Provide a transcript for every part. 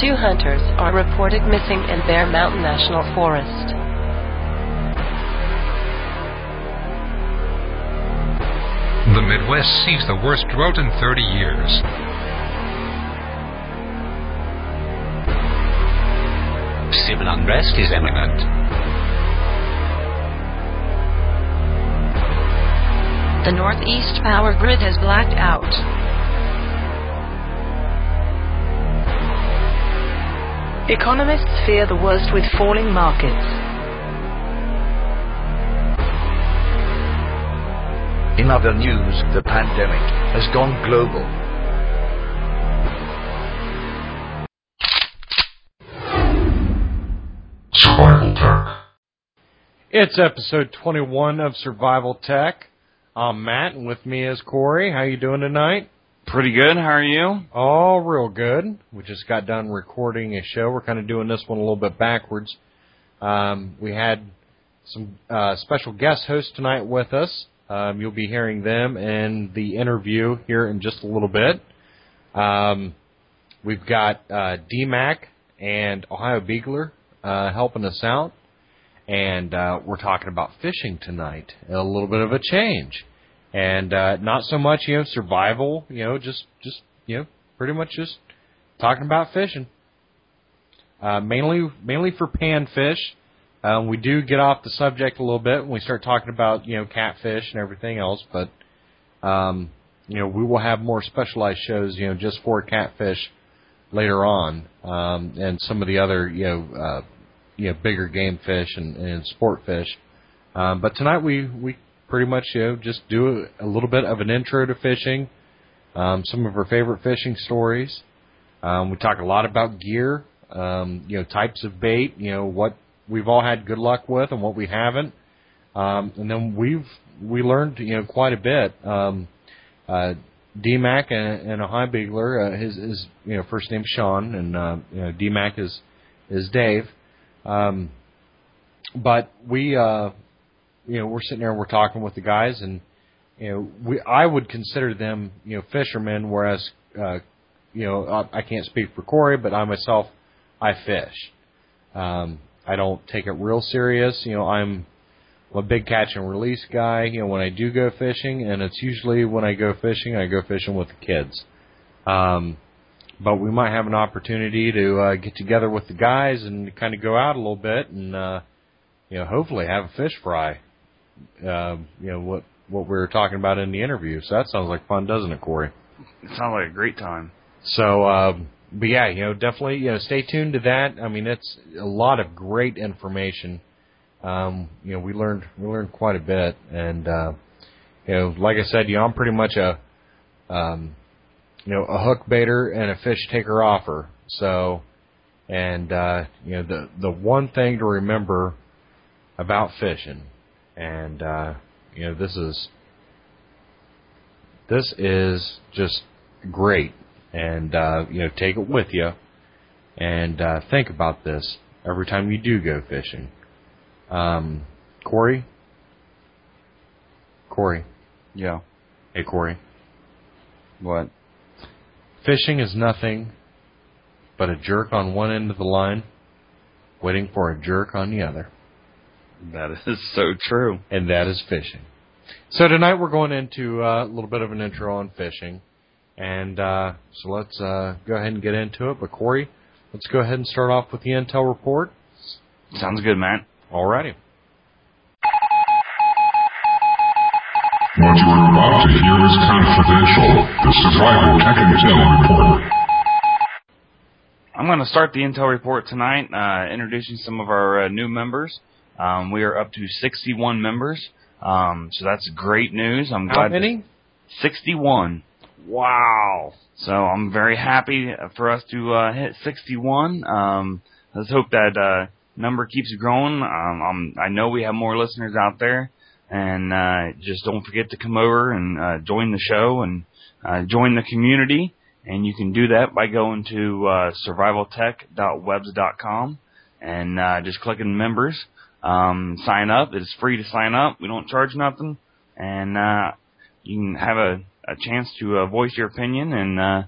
Two hunters are reported missing in Bear Mountain National Forest. The Midwest sees the worst drought in 30 years. Civil unrest is imminent. The Northeast power grid has blacked out. Economists fear the worst with falling markets. In other news, the pandemic has gone global. Survival Tech. It's episode 21 of Survival Tech. I'm Matt, and with me is Corey. How you doing tonight? Pretty good. How are you? Oh, real good. We just got done recording a show. We're kind of doing this one a little bit backwards. Um, we had some uh, special guest hosts tonight with us. Um, you'll be hearing them in the interview here in just a little bit. Um, we've got uh, D-Mac and Ohio Beagler uh, helping us out, and uh, we're talking about fishing tonight. A little bit of a change, and uh, not so much you know survival. You know, just just you know pretty much just talking about fishing. Uh, mainly mainly for panfish. Um, we do get off the subject a little bit when we start talking about you know catfish and everything else, but um, you know we will have more specialized shows you know just for catfish later on, um, and some of the other you know uh, you know bigger game fish and, and sport fish. Um, but tonight we we pretty much you know just do a, little bit of an intro to fishing, um, some of our favorite fishing stories. Um, we talk a lot about gear, um, you know types of bait, you know what we've all had good luck with and what we haven't. Um, and then we've we learned you know quite a bit. Um, uh, D-Mac and, and Ohio Beagler. Uh, his his you know first name's Sean, and uh, you know D-Mac is is Dave. Um, but we uh, you know we're sitting there and we're talking with the guys, and you know we I would consider them you know fishermen, whereas uh, you know I, I can't speak for Corey, but I myself I fish. Um, I don't take it real serious. You know, I'm a big catch and release guy. You know, when I do go fishing, and it's usually when I go fishing, I go fishing with the kids. Um, but we might have an opportunity to uh, get together with the guys and kind of go out a little bit and uh, you know hopefully have a fish fry. Uh, you know what what we were talking about in the interview. So that sounds like fun, doesn't it, Corey? It sounds like a great time. So, um, but yeah, you know, definitely, you know, stay tuned to that. I mean, it's a lot of great information. Um, you know, we learned we learned quite a bit, and uh, you know, like I said, you know, I'm pretty much a um, you know a hook baiter and a fish taker offer. So, and uh, you know, the the one thing to remember about fishing, and uh, you know, this is this is just great and uh, you know take it with you and uh, think about this every time you do go fishing. Um, Corey, Corey, Yeah. hey Corey, What? fishing is nothing but a jerk on one end of the line, waiting for a jerk on the other, That is so true. and that is fishing. So tonight we're going into uh, a little bit of an intro on fishing. And uh, so let's uh, go ahead and get into it. But Corey, let's go ahead and start off with the intel report. Sounds good, Matt. Alrighty. What you are about to hear is confidential. The Survival Tech Intel Report. I'm going to start the intel report tonight, uh, introducing some of our uh, new members. Um, we are up to 61 members, um, so that's great news. I'm How glad. many? 61. Wow. So I'm very happy for us to uh, hit 61. Um, let's hope that uh, number keeps growing. Um, I know we have more listeners out there, and uh, just don't forget to come over and uh, join the show and uh, join the community. And you can do that by going to uh, survivaltech.webs.com and uh, just clicking members. Um, sign up. It's free to sign up. We don't charge nothing, and uh, you can have a a chance to uh, voice your opinion and uh,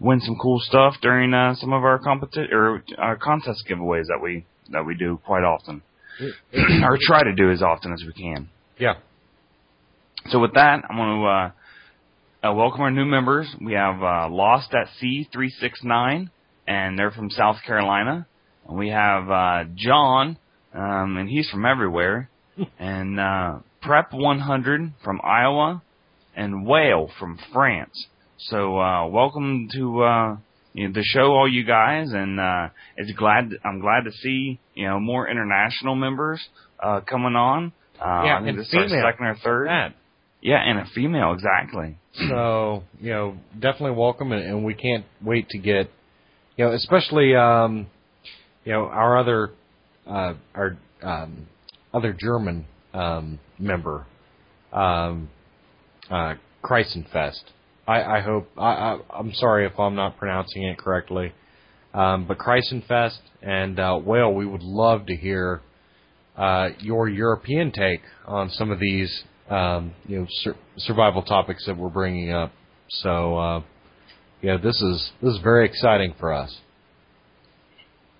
win some cool stuff during uh, some of our competi- or our contest giveaways that we that we do quite often, or try to do as often as we can. Yeah. So with that, I'm going to uh, uh, welcome our new members. We have uh, Lost at Sea three six nine, and they're from South Carolina. And we have uh, John, um, and he's from everywhere, and uh, Prep 100 from Iowa, and Whale from France. So uh, welcome to uh, you know, the show, all you guys, and uh, it's glad I'm glad to see you know more international members uh, coming on. Uh, Yeah, I think and this our female. second or third. That. Yeah, and a female, exactly. So, you know, definitely welcome, and, and we can't wait to get, you know, especially, um, you know, our other, uh, our um, other German um, member, um, uh, Kreisenfest. I, I hope. I, I, I'm sorry if I'm not pronouncing it correctly, um, but Kreisenfest and uh, Whale, we would love to hear uh, your European take on some of these, um, you know, sur- survival topics that we're bringing up. So, uh, yeah, this is this is very exciting for us.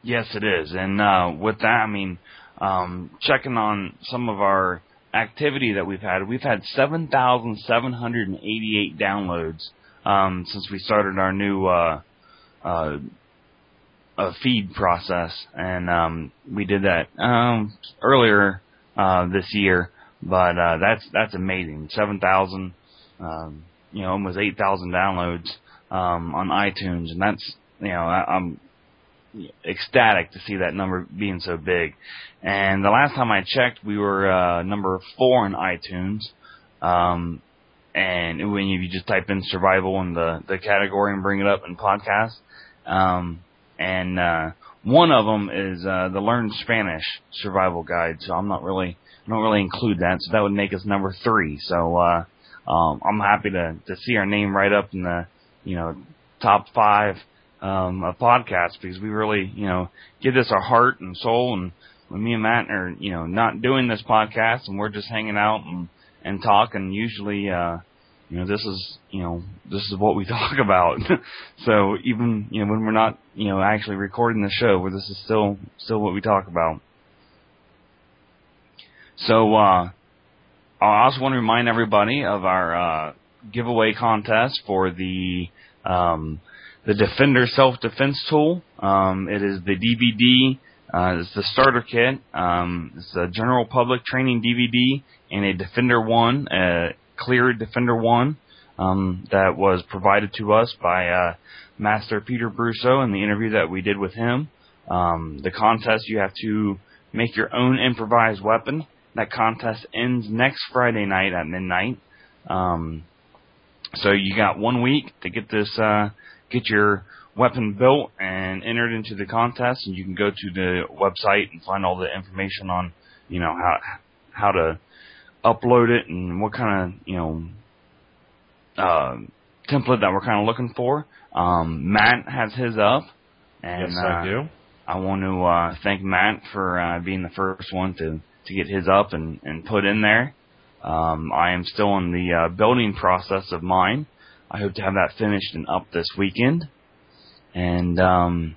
Yes, it is. And uh, with that, I mean, um, checking on some of our activity that we've had, we've had 7,788 downloads um, since we started our new uh, uh, uh, feed process, and um, we did that um, earlier uh, this year. But uh, that's that's amazing. 7,000, um, you know, almost 8,000 downloads um, on iTunes, and that's you know, I, I'm ecstatic to see that number being so big. And the last time I checked, we were uh, number four in iTunes. Um, and when you just type in survival in the, the category and bring it up in podcasts, um, and uh, one of them is uh, the Learn Spanish Survival Guide. So I'm not really, don't really include that. So that would make us number three. So uh, um, I'm happy to to see our name right up in the, you know, top five um, of podcasts because we really, you know, give this our heart and soul. And when me and Matt are, you know, not doing this podcast and we're just hanging out and and talking, usually, uh, you know, this is, you know, this is what we talk about. so even, you know, when we're not, you know, actually recording the show, where this is still still what we talk about. So uh, I also want to remind everybody of our uh, giveaway contest for the um, the Defender Self Defense Tool. Um, it is the DVD. Uh, it's the starter kit. Um, it's a general public training DVD and a Defender One, a clear Defender One, um, that was provided to us by uh, Master Peter Brusso in the interview that we did with him. Um, the contest you have to make your own improvised weapon. That contest ends next Friday night at midnight. Um, so you got one week to get this, uh, get your weapon built and entered into the contest, and you can go to the website and find all the information on, you know, how how to upload it and what kind of, you know, uh, template that we're kind of looking for. Um, Matt has his up, and yes, uh, I do. I want to uh, thank Matt for uh, being the first one to to get his up and and put in there. Um, I am still in the uh, building process of mine. I hope to have that finished and up this weekend. And um,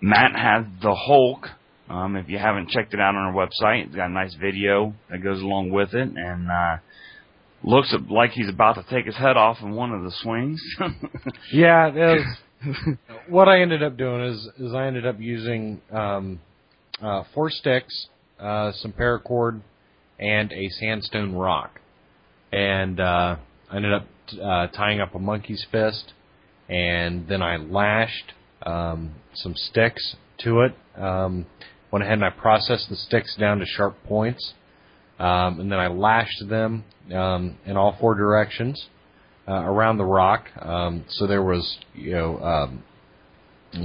Matt has the Hulk. Um, if you haven't checked it out on our website, it's got a nice video that goes along with it, and uh, looks like he's about to take his head off in one of the swings. Yeah, was, what I ended up doing is is I ended up using um, uh, four sticks, uh, some paracord, and a sandstone rock, and uh, I ended up uh, tying up a monkey's fist, and then I lashed um, some sticks to it. Um, went ahead and I processed the sticks down to sharp points, um, and then I lashed them um, in all four directions uh, around the rock. Um, so there was, you know, um,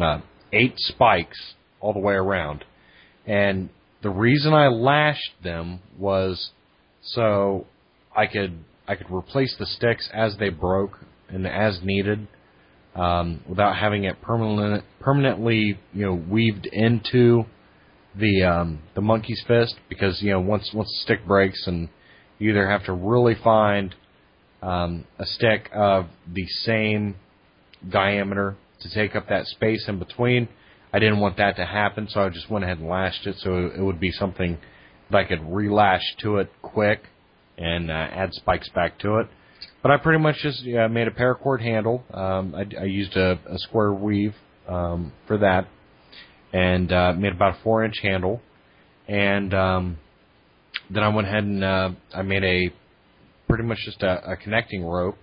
uh, eight spikes all the way around, and the reason I lashed them was so I could I could replace the sticks as they broke and as needed, um, without having it permanent permanently you know weaved into the um, the monkey's fist because you know once once the stick breaks and you either have to really find um, a stick of the same diameter to take up that space in between. I didn't want that to happen, so I just went ahead and lashed it so it would be something that I could relash to it quick and uh, add spikes back to it. But I pretty much just uh, made a paracord handle. Um, I, I used a, a square weave um, for that, and uh, made about a four inch handle. And um, then I went ahead and uh, I made a pretty much just a, a connecting rope,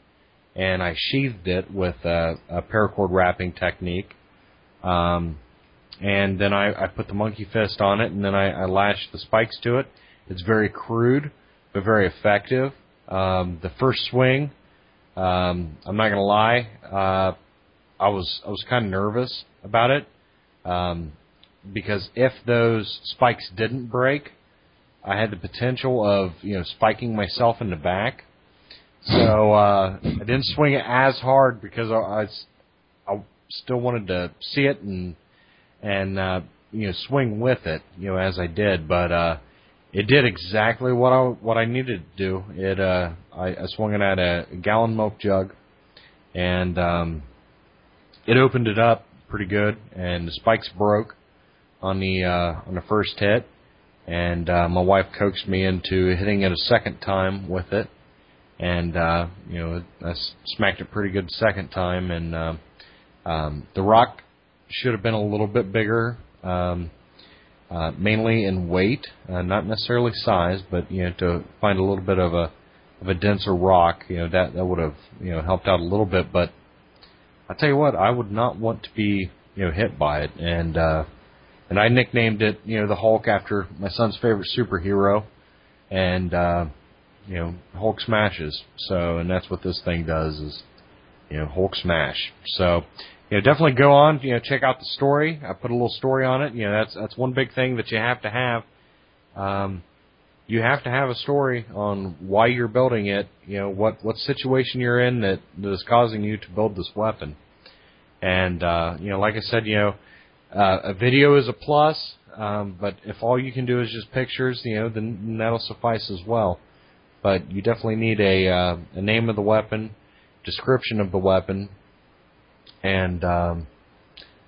and I sheathed it with a, a paracord wrapping technique. Um, and then I, I put the monkey fist on it, and then I, I lashed the spikes to it. It's very crude, but very effective. Um, the first swing, um, I'm not gonna lie, uh, I was I was kind of nervous about it um, because if those spikes didn't break, I had the potential of you know spiking myself in the back. So uh, I didn't swing it as hard because I, I, I still wanted to see it and and uh, you know swing with it, you know as I did, but uh, it did exactly what I what I needed to do. It uh, I, I swung it at a gallon milk jug, and um, it opened it up pretty good, and the spikes broke on the uh, on the first hit, and uh, my wife coaxed me into hitting it a second time with it, and uh, you know I smacked it pretty good second time, and uh, um, the rock should have been a little bit bigger. Um, uh, mainly in weight, uh, not necessarily size, but you know to find a little bit of a of a denser rock, you know that that would have you know helped out a little bit. But I tell you what, I would not want to be you know hit by it, and uh, and I nicknamed it you know the Hulk after my son's favorite superhero, and uh, you know Hulk smashes. So and that's what this thing does is you know Hulk smash. So you know, definitely go on, you know, check out the story. I put a little story on it. You know, that's that's one big thing that you have to have. Um, you have to have a story on why you're building it. You know, what what situation you're in that, that is causing you to build this weapon. And uh, you know, like I said, you know, uh, a video is a plus, um, but if all you can do is just pictures, you know, then that'll suffice as well. But you definitely need a uh, a name of the weapon, description of the weapon, and um,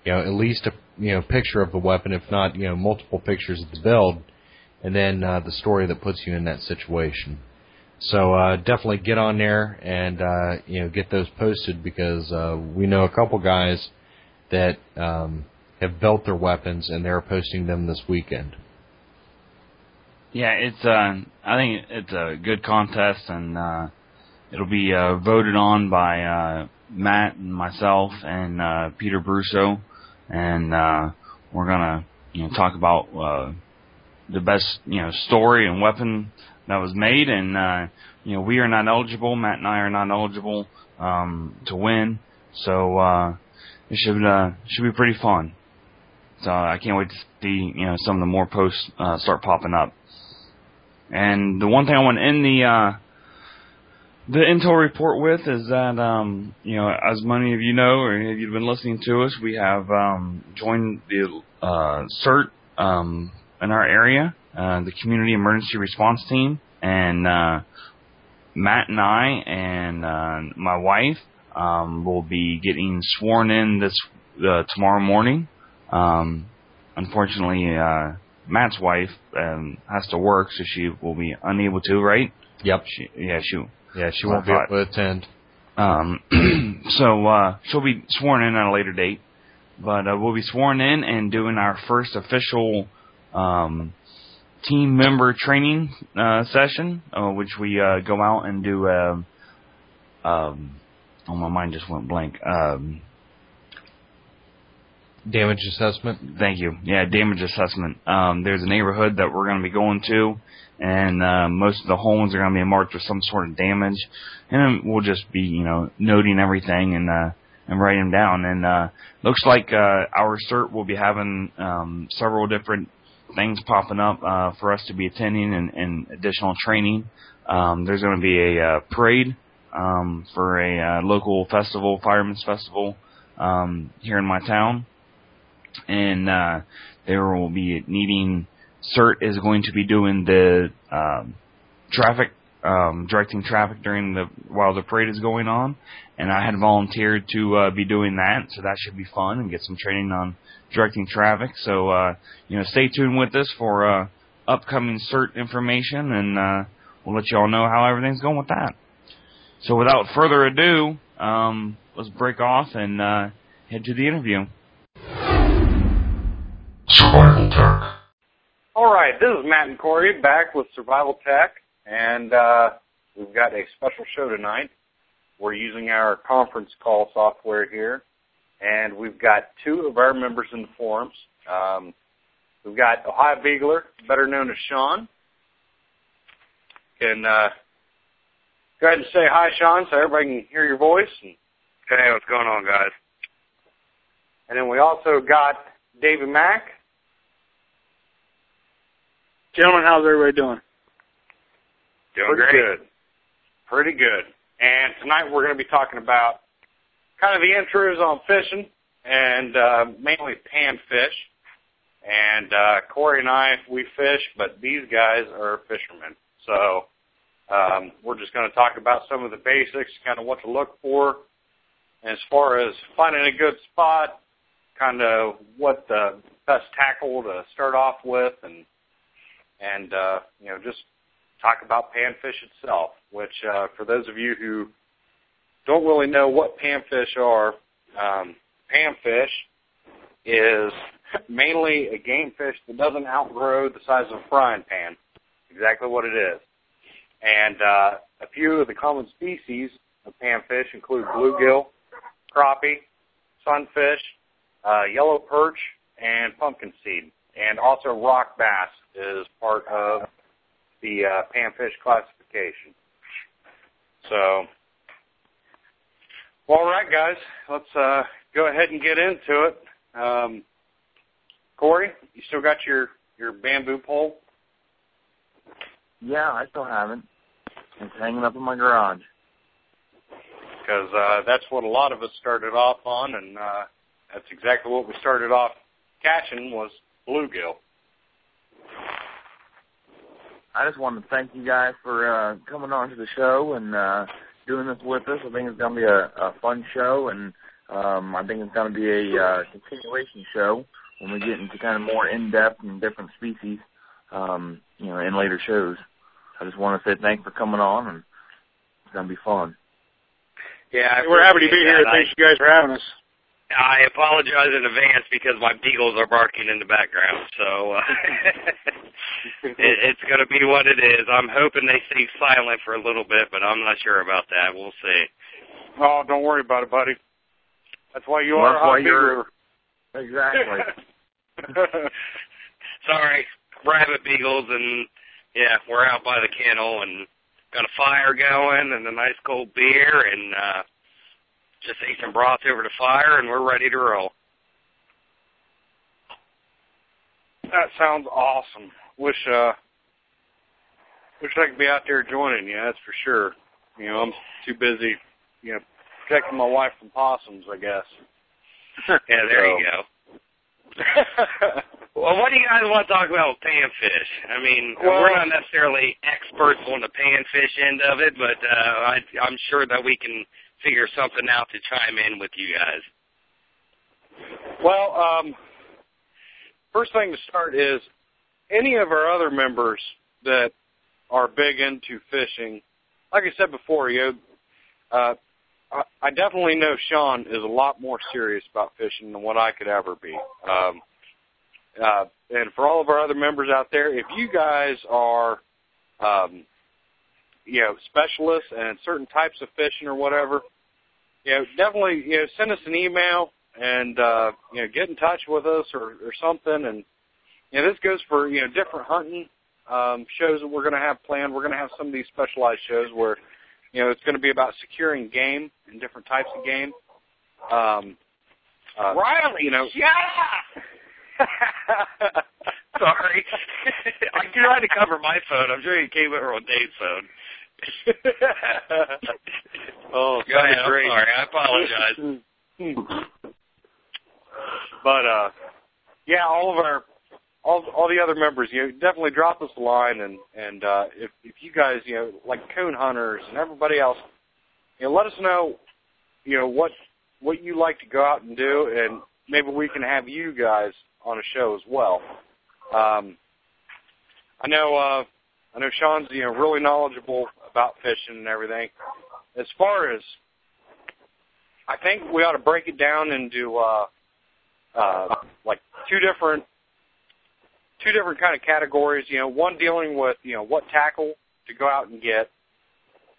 you know at least a you know picture of the weapon, if not you know multiple pictures of the build, and then uh, the story that puts you in that situation. So uh, definitely get on there and uh, you know get those posted because uh, we know a couple guys that um, have built their weapons and they're posting them this weekend. Yeah, it's uh, I think it's a good contest and uh, it'll be uh, voted on by uh, Matt and myself and uh, Peter Brusso, and uh, we're gonna you know talk about uh, the best you know story and weapon that was made, and uh, you know we are not eligible. Matt and I are not eligible um, to win, so uh, it should uh, should be pretty fun. So I can't wait to see you know some of the more posts uh, start popping up. And the one thing I want to end the uh, the intel report with is that um, you know, as many of you know, or if you've been listening to us, we have um, joined the uh, CERT um, in our area, uh, the Community Emergency Response Team, and uh, Matt and I and uh, my wife um, will be getting sworn in this uh, tomorrow morning. Um, unfortunately, uh, Matt's wife um, has to work, so she will be unable to. Right? Yep. She, yeah, she Yeah, she won't be able to attend. um, so uh, she'll be sworn in at a later date, but uh, we'll be sworn in and doing our first official um, team member training uh, session, uh, which we uh, go out and do. Uh, um, oh, my mind just went blank. Um, Damage assessment. Thank you. Yeah, damage assessment. Um, there's a neighborhood that we're going to be going to, and uh, most of the homes are going to be marked with some sort of damage, and we'll just be, you know, noting everything and uh, and writing them down. And uh, looks like uh, our cert will be having um, several different things popping up uh, for us to be attending and, and additional training. Um, there's going to be a uh, parade um, for a uh, local festival, Fireman's Festival, um, here in my town and uh, there will be needing CERT is going to be doing the um, traffic um, directing traffic during the while the parade is going on, and I had volunteered to uh, be doing that. So that should be fun and get some training on directing traffic. So uh, you know, stay tuned with us for uh, upcoming cert information, and uh, we'll let you all know how everything's going with that. So without further ado, um, let's break off and uh, head to the interview. Survival Tech. All right, this is Matt and Corey back with Survival Tech, and uh, we've got a special show tonight. We're using our conference call software here, and we've got two of our members in the forums. Um, we've got Ohio Beagler, better known as Sean. Can uh, go ahead and say hi, Sean, so everybody can hear your voice. And, Hey, what's going on, guys? and then we also got David Mack. Gentlemen, how's everybody doing? Doing Pretty great. good. Pretty good. And tonight we're going to be talking about kind of the intros on fishing and uh, mainly panfish. And uh, Corey and I, we fish, but these guys are fishermen. So um, we're just going to talk about some of the basics, kind of what to look for. As far as finding a good spot, kind of what the best tackle to start off with, and and uh, you know just talk about panfish itself. Which uh, for those of you who don't really know what panfish are, um, panfish is mainly a game fish that doesn't outgrow the size of a frying pan. Exactly what it is. And uh, a few of the common species of panfish include bluegill, crappie, sunfish, uh, yellow perch, and pumpkin seed. And also rock bass is part of the uh, panfish classification. So, well, all right, guys, let's uh, go ahead and get into it. Um, Corey, you still got your your bamboo pole? Yeah, I still haven't. It's hanging up in my garage. because uh, that's what a lot of us started off on, and uh, that's exactly what we started off catching was bluegill. I just wanted to thank you guys for uh, coming on to the show and uh, doing this with us. I think it's going to be a, a fun show, and um, I think it's going to be a uh, continuation show when we get into kind of more in-depth and different species, um, you know, in later shows. I just want to say thanks for coming on, and it's going to be fun. Yeah, I We're happy to be appreciate here. that. Thanks you guys for having us. I, I apologize in advance because my beagles are barking in the background, so uh, it, it's going to be what it is. I'm hoping they stay silent for a little bit, but I'm not sure about that. We'll see. Oh, don't worry about it, buddy. That's why you Well, are that's a why you're- Exactly. Sorry, rabbit beagles, and yeah, we're out by the kennel and got a fire going and a nice cold beer, and uh, just ate some broth over the fire, and we're ready to roll. that sounds awesome. Wish uh, wish I could be out there joining you. That's for sure. You know, I'm too busy, you know, protecting my wife from possums. I guess. Yeah, there you go. Well, what do you guys want to talk about with panfish? I mean, Well- we're not necessarily experts on the panfish end of it, but uh, I, I'm sure that we can figure something out to chime in with you guys. Well, um, first thing to start is any of our other members that are big into fishing. Like I said before, you know, uh, I, I definitely know Sean is a lot more serious about fishing than what I could ever be. Um, uh, and for all of our other members out there, if you guys are, um, you know, specialists and certain types of fishing or whatever, you know, definitely, you know, send us an email and uh, you know, get in touch with us or, or something. And you know, this goes for you know different hunting um, shows that we're going to have planned. We're going to have some of these specialized shows where you know it's going to be about securing game and different types of game. Um, uh, Riley, you know, Sorry. I tried to cover my phone. I'm sure you came over on Dave's phone. oh, Go ahead. I'm great. sorry. I apologize. but uh yeah, all of our all all the other members, you know, definitely drop us a line and and uh if if you guys, you know, like coon hunters and everybody else, you know, let us know, you know, what what you like to go out and do, and maybe we can have you guys on a show as well. Um, I know, uh, I know Sean's you know really knowledgeable about fishing and everything. As far as, I think we ought to break it down into uh, uh, like two different two different kind of categories. You know, one dealing with you know what tackle to go out and get,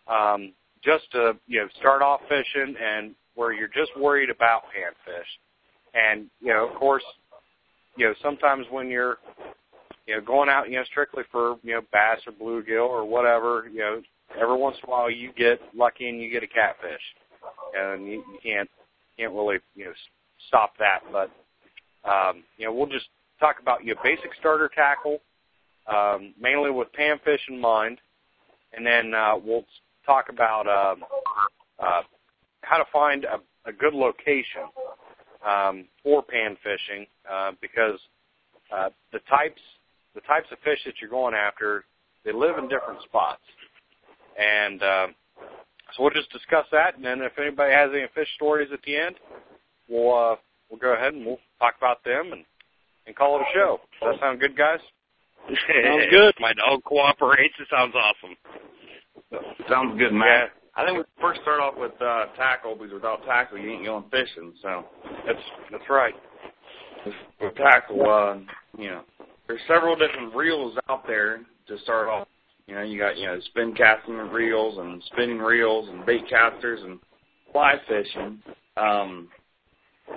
um, just to you know start off fishing, and where you're just worried about panfish. And you know, of course, you know sometimes when you're you know going out you know strictly for you know bass or bluegill or whatever, you know, every once in a while you get lucky and you get a catfish, and you, you can't can't really you know stop that. But um, you know, we'll just talk about your basic starter tackle, um, mainly with panfish in mind, and then uh, we'll talk about um, uh, how to find a, a good location um, for pan fishing uh, because uh, the types the types of fish that you're going after they live in different spots, and uh, so we'll just discuss that, and then if anybody has any fish stories at the end, we'll uh, we'll go ahead and we'll talk about them and and call it a show. Does that sound good, guys? Sounds good. My dog cooperates. It sounds awesome. Sounds good, Matt. I think we first start off with uh, tackle because without tackle you ain't going fishing. So that's that's right. With tackle, uh, you know, there's several different reels out there to start off. You know, you got you know spin casting reels and spinning reels and bait casters and fly fishing. Um,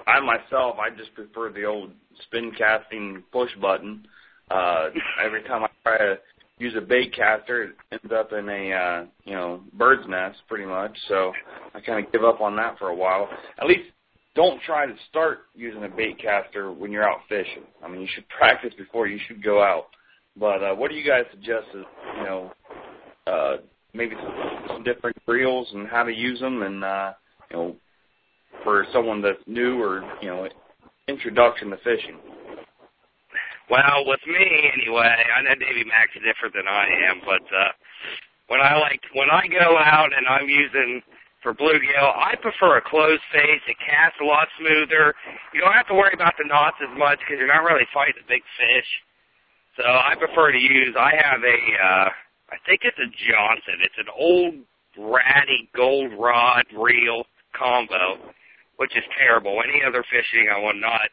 I myself, I just prefer the old spin casting push button. Uh, every time I try to use a bait caster, it ends up in a uh, you know bird's nest pretty much. So I kind of give up on that for a while. At least don't try to start using a bait caster when you're out fishing. I mean, you should practice before you should go out. But uh, what do you guys suggest? As, you know, uh, maybe some, different reels and how to use them, and uh, you know, for someone that's new or you know, introduction to fishing. Well, with me anyway, I know Davy Mac's different than I am, but when I like when I go out and I'm using for bluegill, I prefer a closed face. It casts a lot smoother. You don't have to worry about the knots as much because you're not really fighting the big fish. So I prefer to use. I have a, uh, I think it's a Johnson. It's an old ratty gold rod reel combo, which is terrible. Any other fishing, I will not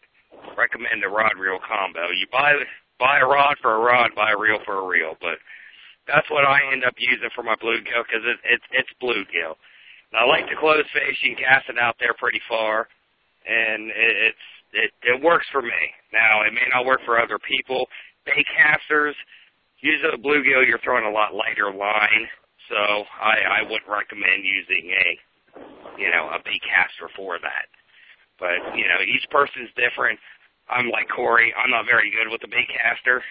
recommend a rod reel combo. You buy buy a rod for a rod, buy a reel for a reel, but that's what I end up using for my bluegill because it, it's it's bluegill. And I like the closed face. You can cast it out there pretty far, and it, it's it it works for me. Now it may not work for other people. Bait casters use a bluegill. You're throwing a lot lighter line, so I I wouldn't recommend using a you know a bait caster for that. But you know, each person's different. I'm like Corey. I'm not very good with the bait caster,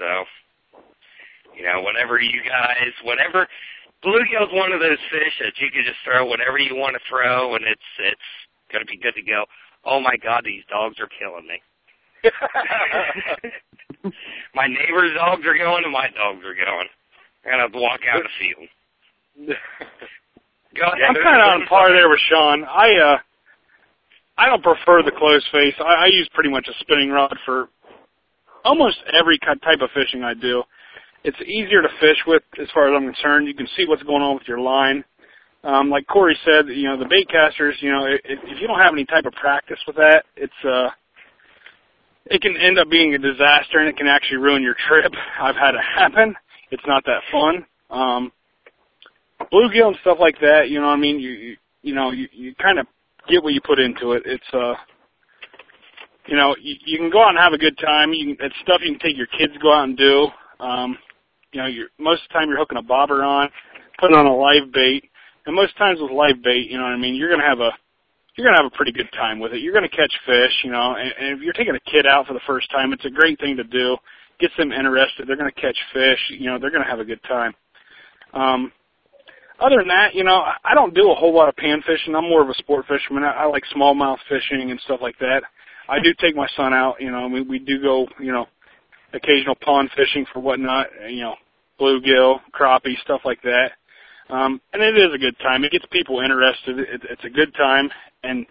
so you know, whatever you guys, whatever. Bluegill's one of those fish that you can just throw whatever you want to throw, and it's it's gonna be good to go. Oh my God, these dogs are killing me. my neighbor's dogs are going, and my dogs are going. And gonna walk out of the field. Go ahead. I'm kind of on par there with Sean. I uh, I don't prefer the closed face. I, I use pretty much a spinning rod for almost every type of fishing I do. It's easier to fish with, as far as I'm concerned. You can see what's going on with your line. Um, like Corey said, you know, the bait casters, you know, if, if you don't have any type of practice with that, it's uh, it can end up being a disaster, and it can actually ruin your trip. I've had it happen. It's not that fun. Um, bluegill and stuff like that, you know, what I mean, you you, you know, you, you kind of get what you put into it. It's uh you know, you, you can go out and have a good time. You can, it's stuff you can take your kids to go out and do. Um, you know, you're most of the time you're hooking a bobber on, putting on a live bait, and most times with live bait, you know what I mean. You're gonna have a you're gonna have a pretty good time with it. You're gonna catch fish, you know, and, and if you're taking a kid out for the first time, it's a great thing to do. Gets them interested. They're gonna catch fish. You know, they're gonna have a good time. Um, other than that, you know, I don't do a whole lot of pan fishing. I'm more of a sport fisherman. I, I like smallmouth fishing and stuff like that. I do take my son out. You know, we we do go, you know, occasional pond fishing for whatnot. You know, bluegill, crappie, stuff like that. Um, and it is a good time. It gets people interested. It, it's a good time, and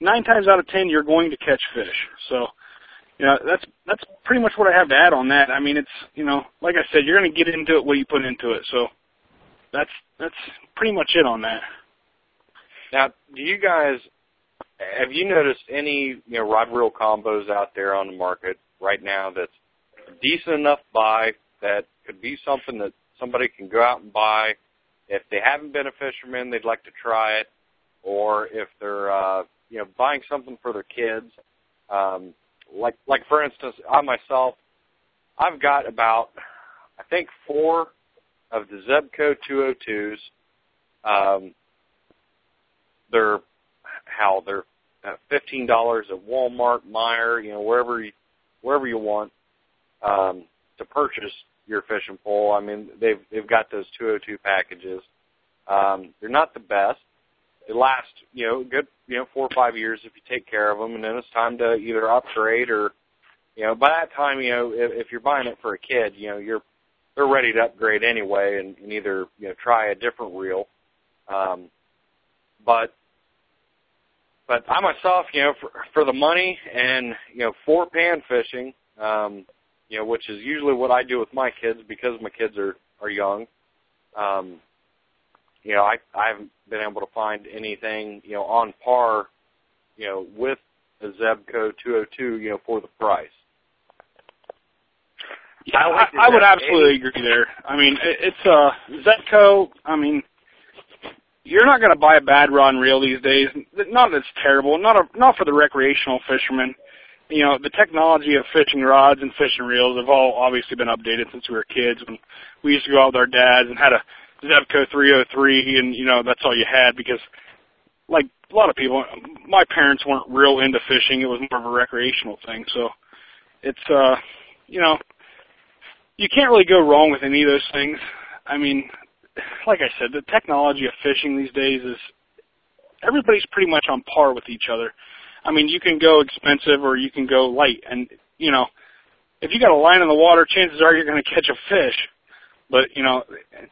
nine times out of ten, you're going to catch fish. So, you know, that's that's pretty much what I have to add on that. I mean, it's you know, like I said, you're going to get into it what you put into it. So, that's that's pretty much it on that. Now, do you guys have you noticed any you know rod reel combos out there on the market right now that's decent enough buy that could be something that somebody can go out and buy if they haven't been a fisherman, they'd like to try it, or if they're uh, you know buying something for their kids. Um, like like for instance, I myself, I've got about I think four of the Zebco 202s. Um, they're how they're uh, fifteen dollars at Walmart, Meijer, you know wherever you, wherever you want um, to purchase your fishing pole. I mean, they've they've got those 202 packages. Um, they're not the best. They last, you know, a good, you know, four or five years if you take care of them, and then it's time to either upgrade or, you know, by that time, you know, if, if you're buying it for a kid, you know, you're they're ready to upgrade anyway, and, and either you know try a different reel. Um, but but I myself, you know, for, for the money and you know for pan fishing, um, you know, which is usually what I do with my kids because my kids are are young. Um, you know, I I haven't been able to find anything you know on par, you know, with a Zebco 202, you know, for the price. Yeah, I, like I, I would absolutely agree there. I mean, it, it's uh Zebco. I mean, you're not going to buy a bad rod and reel these days. Not that it's terrible. Not a, not for the recreational fisherman you know, the technology of fishing rods and fishing reels have all obviously been updated since we were kids. When we used to go out with our dads and had a Zebco 303, and you know that's all you had because, like a lot of people, my parents weren't real into fishing. It was more of a recreational thing. So, it's uh, you know, you can't really go wrong with any of those things. I mean, like I said, the technology of fishing these days is everybody's pretty much on par with each other. I mean, you can go expensive or you can go light, and you know, if you got a line in the water, chances are you're going to catch a fish. But you know,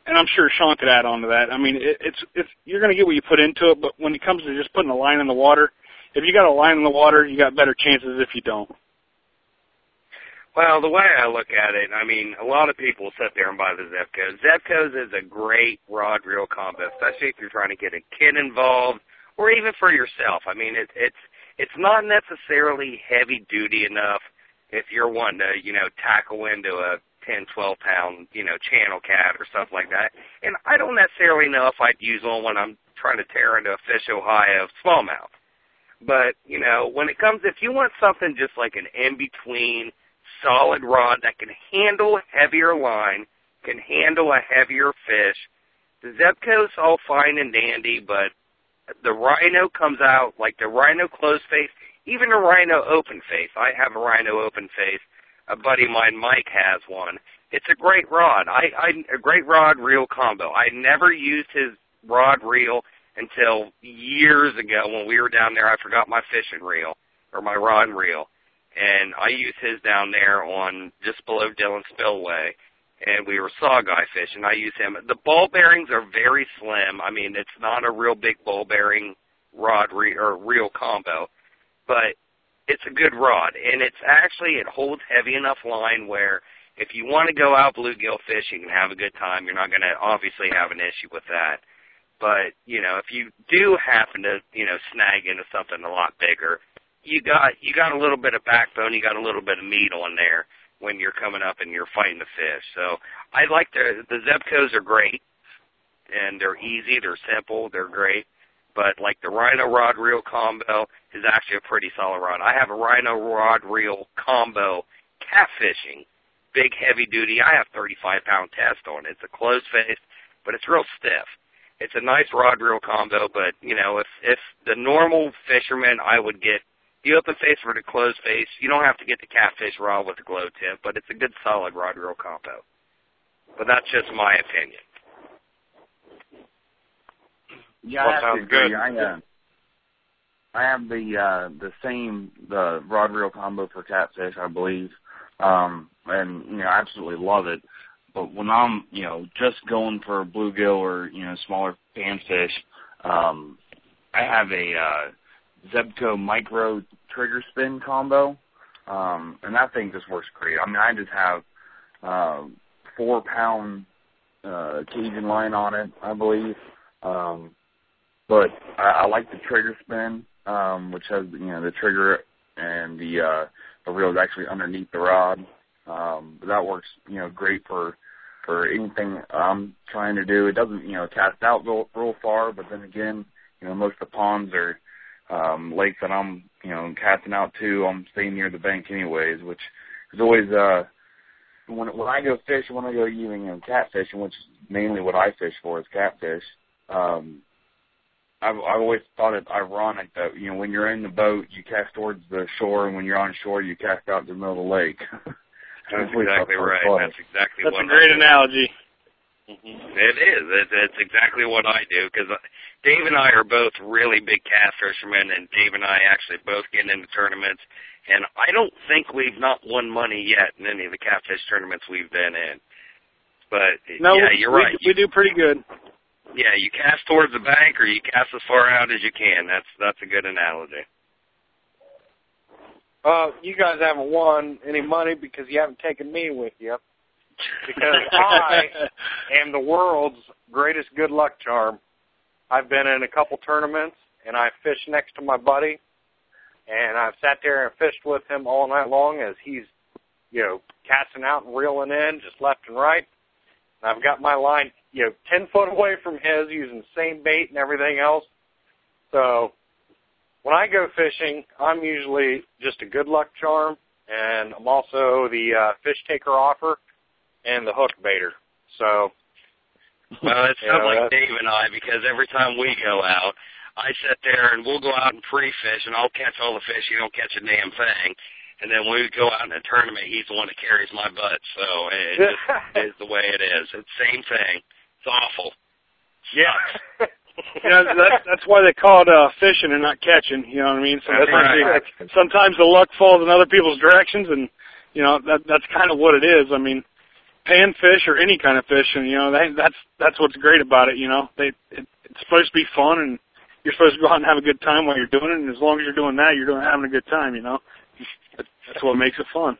and I'm sure Sean could add on to that. I mean, it, it's it's you're going to get what you put into it, but when it comes to just putting a line in the water, if you got a line in the water, you got better chances if you don't. Well, the way I look at it, I mean, a lot of people sit there and buy the Zebcos. Zebcos is a great rod reel combo, especially if you're trying to get a kid involved or even for yourself. I mean, it, it's it's not necessarily heavy duty enough if you're wanting to, you know, tackle into a 10, 12 pound, you know, channel cat or stuff like that. And I don't necessarily know if I'd use one when I'm trying to tear into a fish Ohio smallmouth. But, you know, when it comes, if you want something just like an in-between solid rod that can handle heavier line, can handle a heavier fish, the Zebco's all fine and dandy, but the Rhino comes out like the Rhino closed face, even a Rhino open face. I have a Rhino open face. A buddy of mine, Mike, has one. It's a great rod. I, I a great rod reel combo. I never used his rod reel until years ago when we were down there. I forgot my fishing reel or my rod reel, and I used his down there on just below Dillon Spillway and we were saugeye fishing. I use him. The ball bearings are very slim. I mean, it's not a real big ball bearing rod re- or reel combo, but it's a good rod, and it's actually it holds heavy enough line where if you want to go out bluegill fishing and have a good time, you're not going to obviously have an issue with that. But you know, if you do happen to you know snag into something a lot bigger, you got you got a little bit of backbone, you got a little bit of meat on there when you're coming up and you're fighting the fish. So I like the the Zebcos are great, and they're easy, they're simple, they're great. But like the Rhino rod reel combo is actually a pretty solid rod. I have a Rhino rod reel combo catfishing, big heavy duty. I have 35 pound test on it. It's a closed face, but it's real stiff. It's a nice rod reel combo, but you know if if the normal fisherman, I would get the open face or the closed face. You don't have to get the catfish rod with the glow tip, but it's a good solid rod reel combo. But that's just my opinion. Yeah, well, I sounds agree. good. I, uh, I have the uh the same the rod reel combo for catfish, I believe. Um and you know, I absolutely love it. but when I'm, you know, just going for a bluegill or you know smaller panfish, um, I have a uh, Zebco Micro trigger spin combo, um, and that thing just works great. I mean, I just have uh, four pound uh, Cajun line on it, I believe. Um, but I, I like the trigger spin, um, which has you know the trigger and the uh, the reel is actually underneath the rod. Um, but that works you know great for for anything I'm trying to do. It doesn't you know cast out real, real far, but then again, you know most of the ponds are um, lakes that I'm you know casting out to. I'm staying near the bank anyways, which is always uh when when I go fish, when I go even you know catfishing, which is mainly what I fish for is catfish. Um, I've I've always thought it ironic that you know when you're in the boat you cast towards the shore, and when you're on shore you cast out to the middle of the lake. That's exactly right. That's exactly That's what a great I do. analogy. Mhm. It is. It, it's exactly what I do because Dave and I are both really big cast fishermen, and Dave and I actually both get into tournaments. And I don't think we've not won money yet in any of the catfish tournaments we've been in. But No, yeah, you're we, right. We do pretty good. Yeah, you cast towards the bank or you cast as far out as you can. That's that's a good analogy. Uh, you guys haven't won any money because you haven't taken me with you. Because I am the world's greatest good luck charm. I've been in a couple tournaments and I fished next to my buddy and I've sat there and fished with him all night long as he's, you know, casting out and reeling in just left and right. And I've got my line, you know, ten foot away from his using the same bait and everything else. So when I go fishing, I'm usually just a good luck charm, and I'm also the uh, fish taker offer and the hook baiter. So Well, it's Yeah, not like Dave and I because every time we go out, I sit there and we'll go out and pre-fish, and I'll catch all the fish. You don't catch a damn thing. And then when we go out in a tournament, he's the one that carries my butt. So it just is the way it is. It's the same thing. It's awful. yeah. You know, that's that's why they call it uh, fishing and not catching. You know what I mean? That's Sometimes, right. they- sometimes the luck falls in other people's directions, and you know that that's kind of what it is. I mean, panfish or any kind of fish, and you know that, that's that's what's great about it. You know, they it, it's supposed to be fun, and you're supposed to go out and have a good time while you're doing it. And as long as you're doing that, you're doing having a good time. You know, that's what makes it fun.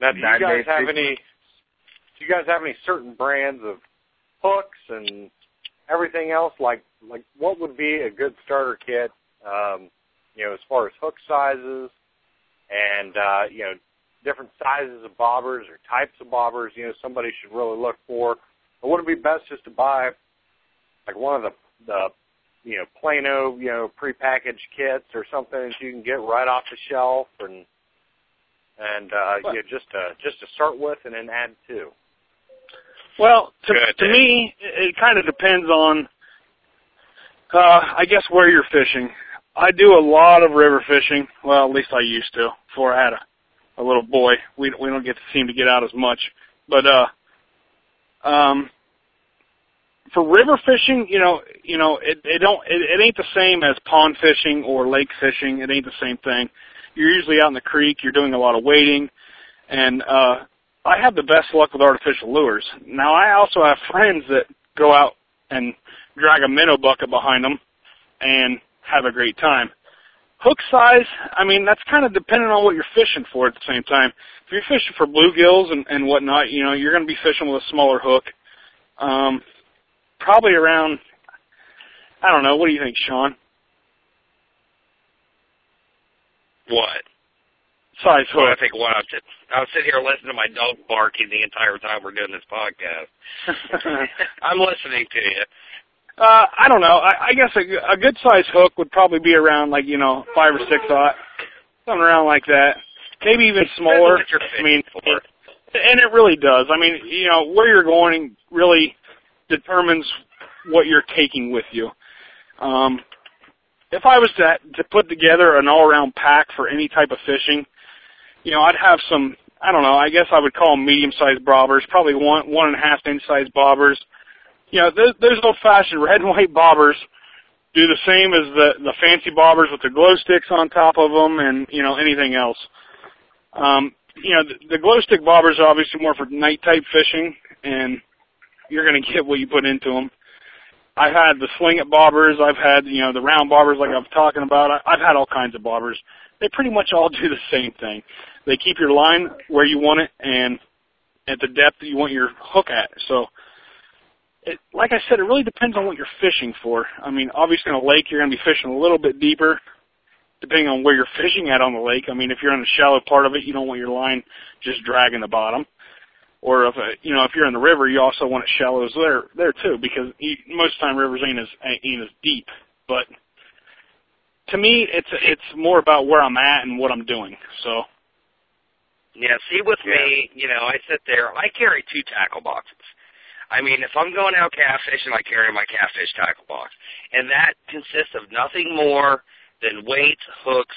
Now, do you guys have any? Do you guys have any certain brands of hooks and everything else? Like, like what would be a good starter kit? Um, you know, as far as hook sizes and uh, you know, different sizes of bobbers or types of bobbers. You know, somebody should really look for. Or would it be best just to buy like one of the the you know Plano you know prepackaged kits or something that you can get right off the shelf and and uh, you know, just to just to start with and then add to. Well, to, Good, to me, it, it kind of depends on, uh, I guess where you're fishing. I do a lot of river fishing. Well, at least I used to before I had a, a little boy. We we don't get to seem to get out as much, but uh, um, for river fishing, you know, you know, it it don't it, it ain't the same as pond fishing or lake fishing. It ain't the same thing. You're usually out in the creek. You're doing a lot of wading, and uh, I have the best luck with artificial lures. Now I also have friends that go out and drag a minnow bucket behind them and have a great time. Hook size, I mean, that's kind of dependent on what you're fishing for at the same time. If you're fishing for bluegills and, and whatnot, you know, you're going to be fishing with a smaller hook. Um, probably around, I don't know, what do you think, Sean? What? Size Well, I hook. think sit- I'll sit here listening to my dog barking the entire time we're doing this podcast. I'm listening to you. Uh, I don't know. I, I guess a, a good size hook would probably be around like you know five or six aught, something around like that. Maybe even smaller. Depends what you're I mean, for. and it really does. I mean, you know, where you're going really determines what you're taking with you. Um, if I was to to put together an all-around pack for any type of fishing, you know, I'd have some. I don't know. I guess I would call them medium-sized bobbers, probably one one and a half inch size bobbers. You know, those, those old-fashioned red and white bobbers do the same as the the fancy bobbers with the glow sticks on top of them, and you know anything else. Um, you know, the, the glow stick bobbers are obviously more for night type fishing, and you're going to get what you put into them. I've had the sling it bobbers. I've had you know the round bobbers like I'm talking about. I, I've had all kinds of bobbers. They pretty much all do the same thing. They keep your line where you want it and at the depth that you want your hook at. So, it, like I said, it really depends on what you're fishing for. I mean, obviously in a lake you're going to be fishing a little bit deeper, depending on where you're fishing at on the lake. I mean, if you're in the shallow part of it, you don't want your line just dragging the bottom. Or if uh, you know if you're in the river, you also want it shallows there there too, because you, most of the time rivers ain't as ain't as deep. But to me, it's it's more about where I'm at and what I'm doing. So. Yeah, see with me, you know, I sit there, I carry two tackle boxes. I mean, if I'm going out catfishing, I carry my catfish tackle box. And that consists of nothing more than weights, hooks,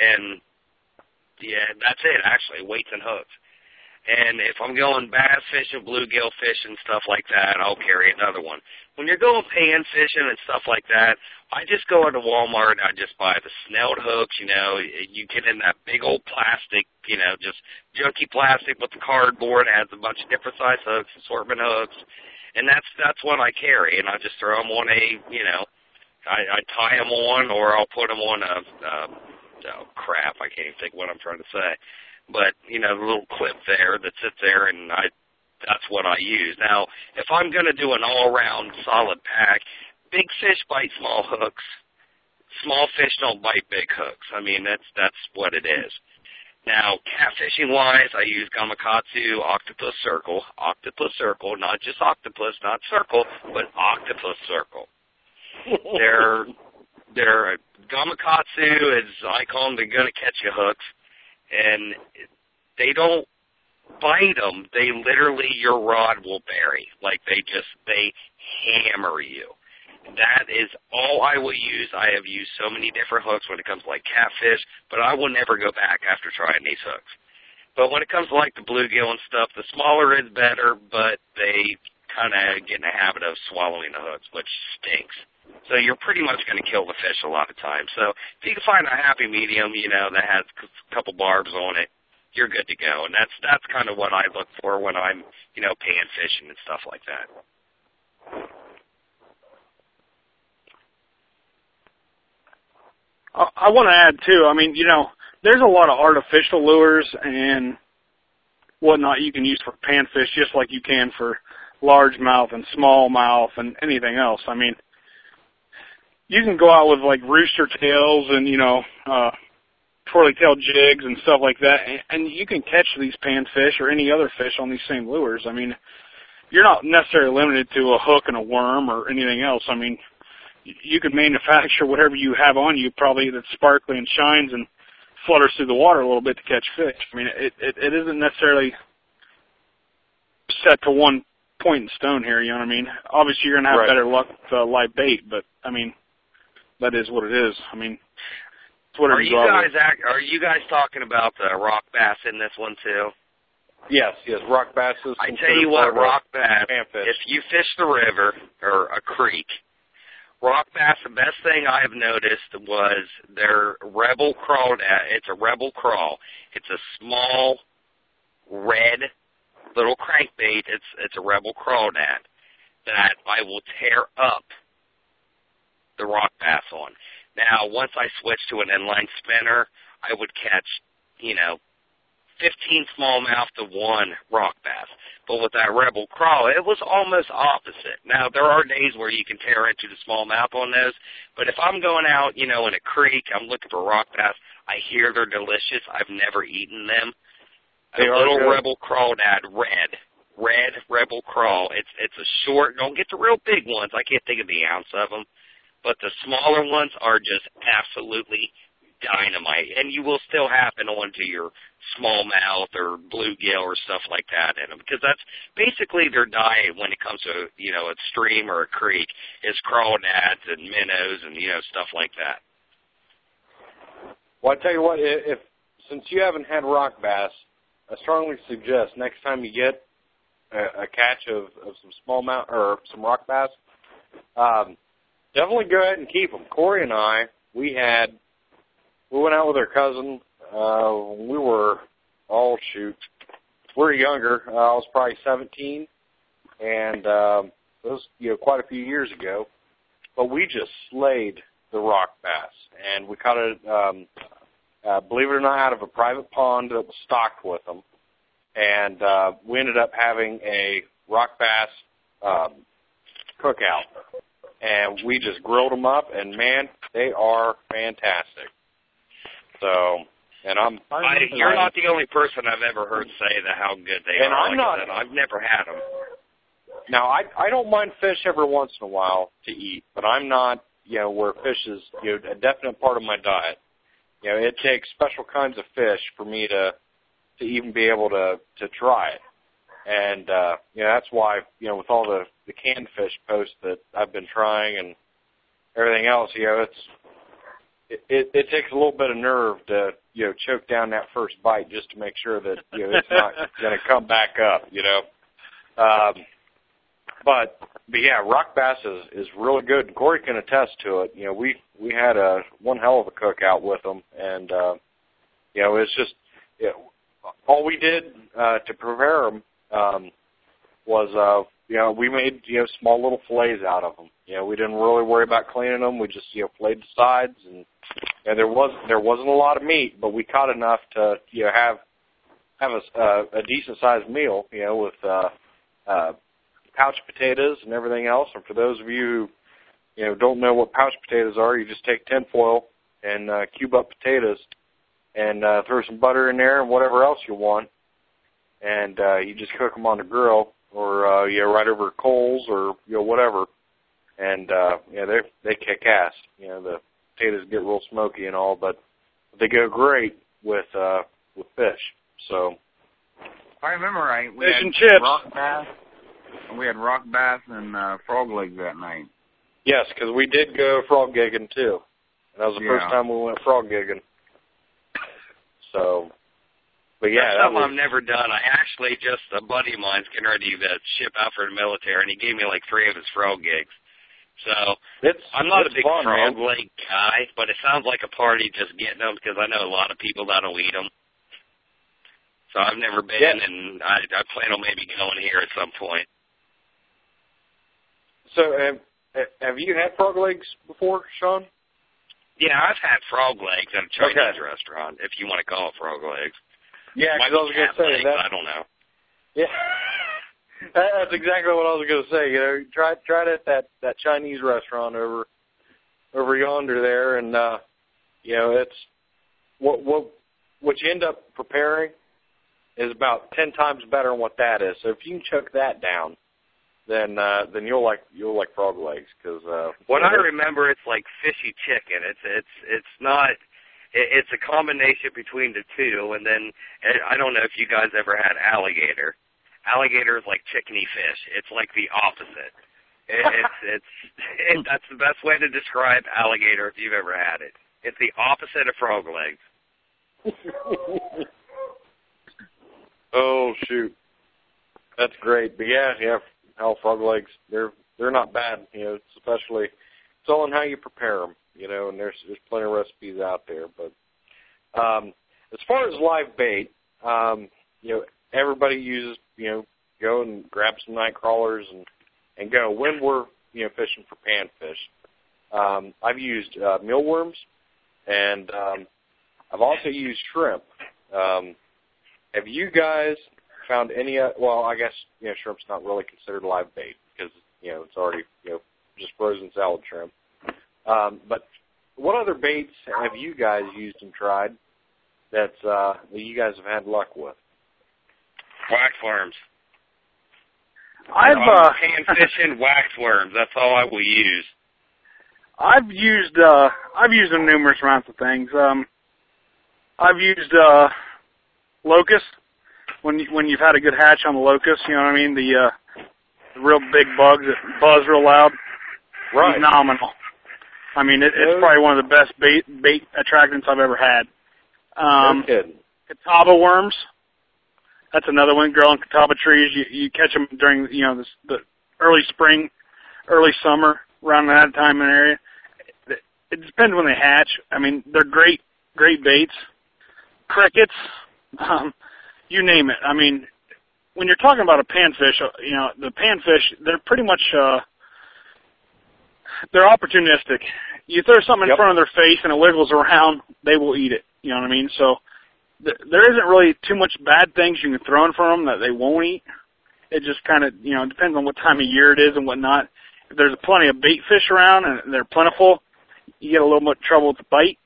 and yeah, that's it actually, weights and hooks. And if I'm going bass fishing, bluegill fishing, stuff like that, I'll carry another one. When you're going pan fishing and stuff like that, I just go into Walmart and I just buy the snelled hooks. You know, you get in that big old plastic, you know, just junky plastic with the cardboard. It has a bunch of different size hooks, assortment hooks, and that's that's what I carry. And I just throw them on a, you know, I, I tie them on, or I'll put them on a, uh, oh crap, I can't even think what I'm trying to say. But you know, the little clip there that sits there, and I that's what I use. Now, if I'm going to do an all-round solid pack, big fish bite small hooks. Small fish don't bite big hooks. I mean, that's that's what it is. Now, catfishing wise, I use Gamakatsu Octopus Circle. Octopus Circle, not just octopus, not circle, but octopus circle. they're they're Gamakatsu is I call them they're gonna catch you hooks, and they don't bite them. They literally your rod will bury. Like they just they hammer you. That is all I will use. I have used so many different hooks when it comes to like catfish, but I will never go back after trying these hooks. But when it comes to like the bluegill and stuff, the smaller is better, but they kind of get in the habit of swallowing the hooks, which stinks. So you're pretty much going to kill the fish a lot of times. So if you can find a happy medium, you know, that has a couple barbs on it, you're good to go. And that's that's kind of what I look for when I'm, you know, pan fishing and stuff like that. I want to add too. I mean, you know, there's a lot of artificial lures and whatnot you can use for panfish, just like you can for largemouth and smallmouth and anything else. I mean, you can go out with like rooster tails and you know, uh, twirly tail jigs and stuff like that, and, and you can catch these panfish or any other fish on these same lures. I mean, you're not necessarily limited to a hook and a worm or anything else. I mean, you could manufacture whatever you have on you, probably that's sparkly and shines and flutters through the water a little bit to catch fish. I mean, it it, it isn't necessarily set to one point in stone here. You know what I mean? Obviously, you're gonna have Right. better luck with uh, live bait, but I mean, that is what it is. I mean, it's whatever Are you guys act, are you guys talking about the rock bass in this one too? Yes, yes, rock bass is. I tell you what, rock bass. If you fish the river or a creek, rock bass. The best thing I have noticed was their rebel crawl. It's a rebel crawl. It's a small red little crankbait. It's it's a rebel crawdad that I will tear up the rock bass on. Now, once I switched to an inline spinner, I would catch, you know, 15 smallmouth to one rock bass. But with that rebel crawl, it was almost opposite. Now, there are days where you can tear into the smallmouth on those, but if I'm going out, you know, in a creek, I'm looking for rock bass, I hear they're delicious. I've never eaten them. They a little good. rebel crawdad, red. Red rebel crawl. It's it's a short. Don't get the real big ones. I can't think of the ounce of them, but the smaller ones are just absolutely dynamite, and you will still happen onto your smallmouth or bluegill or stuff like that in them because that's basically their diet when it comes to you know a stream or a creek is crawdads and minnows and you know stuff like that. Well, I tell you what, if since you haven't had rock bass, I strongly suggest next time you get a, a catch of, of some smallmouth or some rock bass, um, definitely go ahead and keep them. Corey and I, we had, we went out with our cousin. Uh, we were oh shoot, we're younger. Uh, I was probably 17, and um, it was you know quite a few years ago. But we just slayed the rock bass, and we caught it. Um, uh, believe it or not, out of a private pond that was stocked with them, and uh, we ended up having a rock bass um, cookout, and we just grilled them up, and man, they are fantastic. So, and I'm. I, you're not the only person I've ever heard say that how good they And are. I'm like not- I've never had them. Now, I I don't mind fish every once in a while to eat, but I'm not you know where fish is you know a definite part of my diet. You know, it takes special kinds of fish for me to to even be able to to try it. And uh you know, that's why, you know, with all the the canned fish posts that I've been trying and everything else, you know, it's it, it, it takes a little bit of nerve to, you know, choke down that first bite just to make sure that, you know, it's not gonna come back up, you know. Um but but yeah, rock bass is is really good. And Corey can attest to it. You know, we we had a one hell of a cookout with them, and uh, you know, it's just know, all we did uh, to prepare them um, was uh, you know we made you know small little fillets out of them. You know, we didn't really worry about cleaning them. We just you know filleted the sides, and and there was there wasn't a lot of meat, but we caught enough to you know have have a uh, a decent sized meal. You know, with uh, uh, pouch potatoes and everything else. And for those of you who you know don't know what pouch potatoes are, you just take tinfoil and uh, cube up potatoes and uh, throw some butter in there and whatever else you want, and uh, you just cook them on the grill or uh, you know right over coals or you know whatever, and uh, yeah they they kick ass. You know the potatoes get real smoky and all, but they go great with uh, with fish. So If I remember right, we Fish had and chips. rock bass. and We had rock bass and uh, frog legs that night. yes, because we did go frog gigging too. And that was the first time we went frog gigging. So, but yeah, That's something was, I've never done. I actually just a buddy of mine's getting ready to ship out for the military, and he gave me like three of his frog gigs. So it's I'm not it's a big fun, frog man. leg guy, but it sounds like a party just getting them because I know a lot of people that'll eat them. So I've never been, Yeah. and I, I plan on maybe going here at some point. So, have, have you had frog legs before, Sean? Yeah, I've had frog legs at a Chinese Okay. restaurant, if you want to call it frog legs. Yeah, because I was going to say that. I don't know. Yeah, that, that's exactly what I was going to say. You know, try try it at that that Chinese restaurant over over yonder there, and uh, you know, it's what what what you end up preparing is about ten times better than what that is. So if you can choke that down, then uh, then you'll like you'll like frog legs because uh, What I remember, it's like fishy chicken. It's it's it's not. It- It's a combination between the two, and then I don't know if you guys ever had alligator. Alligator is like chickeny fish. It's like the opposite. It, it's it's it, that's the best way to describe alligator if you've ever had it. It's the opposite of frog legs. oh shoot, that's great. But yeah, yeah, hell, frog legs they're they're not bad. You know, especially it's all in how you prepare them. You know, and there's there's plenty of recipes out there. But um, as far as live bait, um, you know, everybody uses you know go and grab some night crawlers and and go when we're you know fishing for panfish. Um, I've used uh, mealworms, and um, I've also used shrimp. Um, have you guys found any? Uh, well, I guess you know shrimp's not really considered live bait because you know it's already you know just frozen salad shrimp. Um, but what other baits have you guys used and tried that uh, that you guys have had luck with? Waxworms. I've uh, pan fishing waxworms. That's all I will use. I've used uh I've used them numerous amounts of things. Um I've used uh locust when you, when you've had a good hatch on the locust, you know what I mean? The uh the real big bugs that buzz real loud. Right. Phenomenal. I mean it, it's probably one of the best bait bait attractants I've ever had. Um no kidding. catawba worms. That's another one. Growing catawba trees. You you catch them during you know the, the early spring, early summer, around that time in the area. It, it depends when they hatch. I mean, they're great great baits. Crickets. Um, you name it. I mean, when you're talking about a panfish, uh, you know, the panfish, they're pretty much uh, they're opportunistic. You throw something in front of their face and it wiggles around, they will eat it. You know what I mean? So th- there isn't really too much bad things you can throw in front of them that they won't eat. It just kind of, you know, depends on what time of year it is and whatnot. If there's plenty of bait fish around and they're plentiful, you get a little bit of trouble with the bite.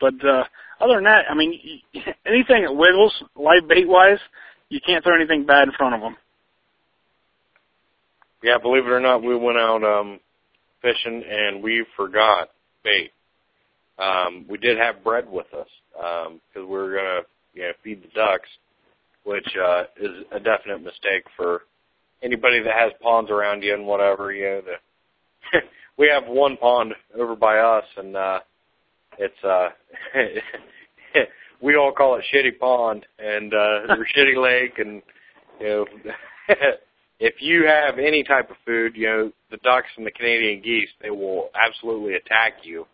But uh, other than that, I mean, anything that wiggles, live bait wise, you can't throw anything bad in front of them. Yeah, believe it or not, we went out um fishing and we forgot bait. Um, we did have bread with us because we were gonna you know feed the ducks, which uh, is a definite mistake for anybody that has ponds around you and whatever. You know, the we have one pond over by us, and uh, it's uh, we all call it Shitty Pond and uh, or Shitty Lake, and you know. if you have any type of food, you know, the ducks and the Canadian geese, they will absolutely attack you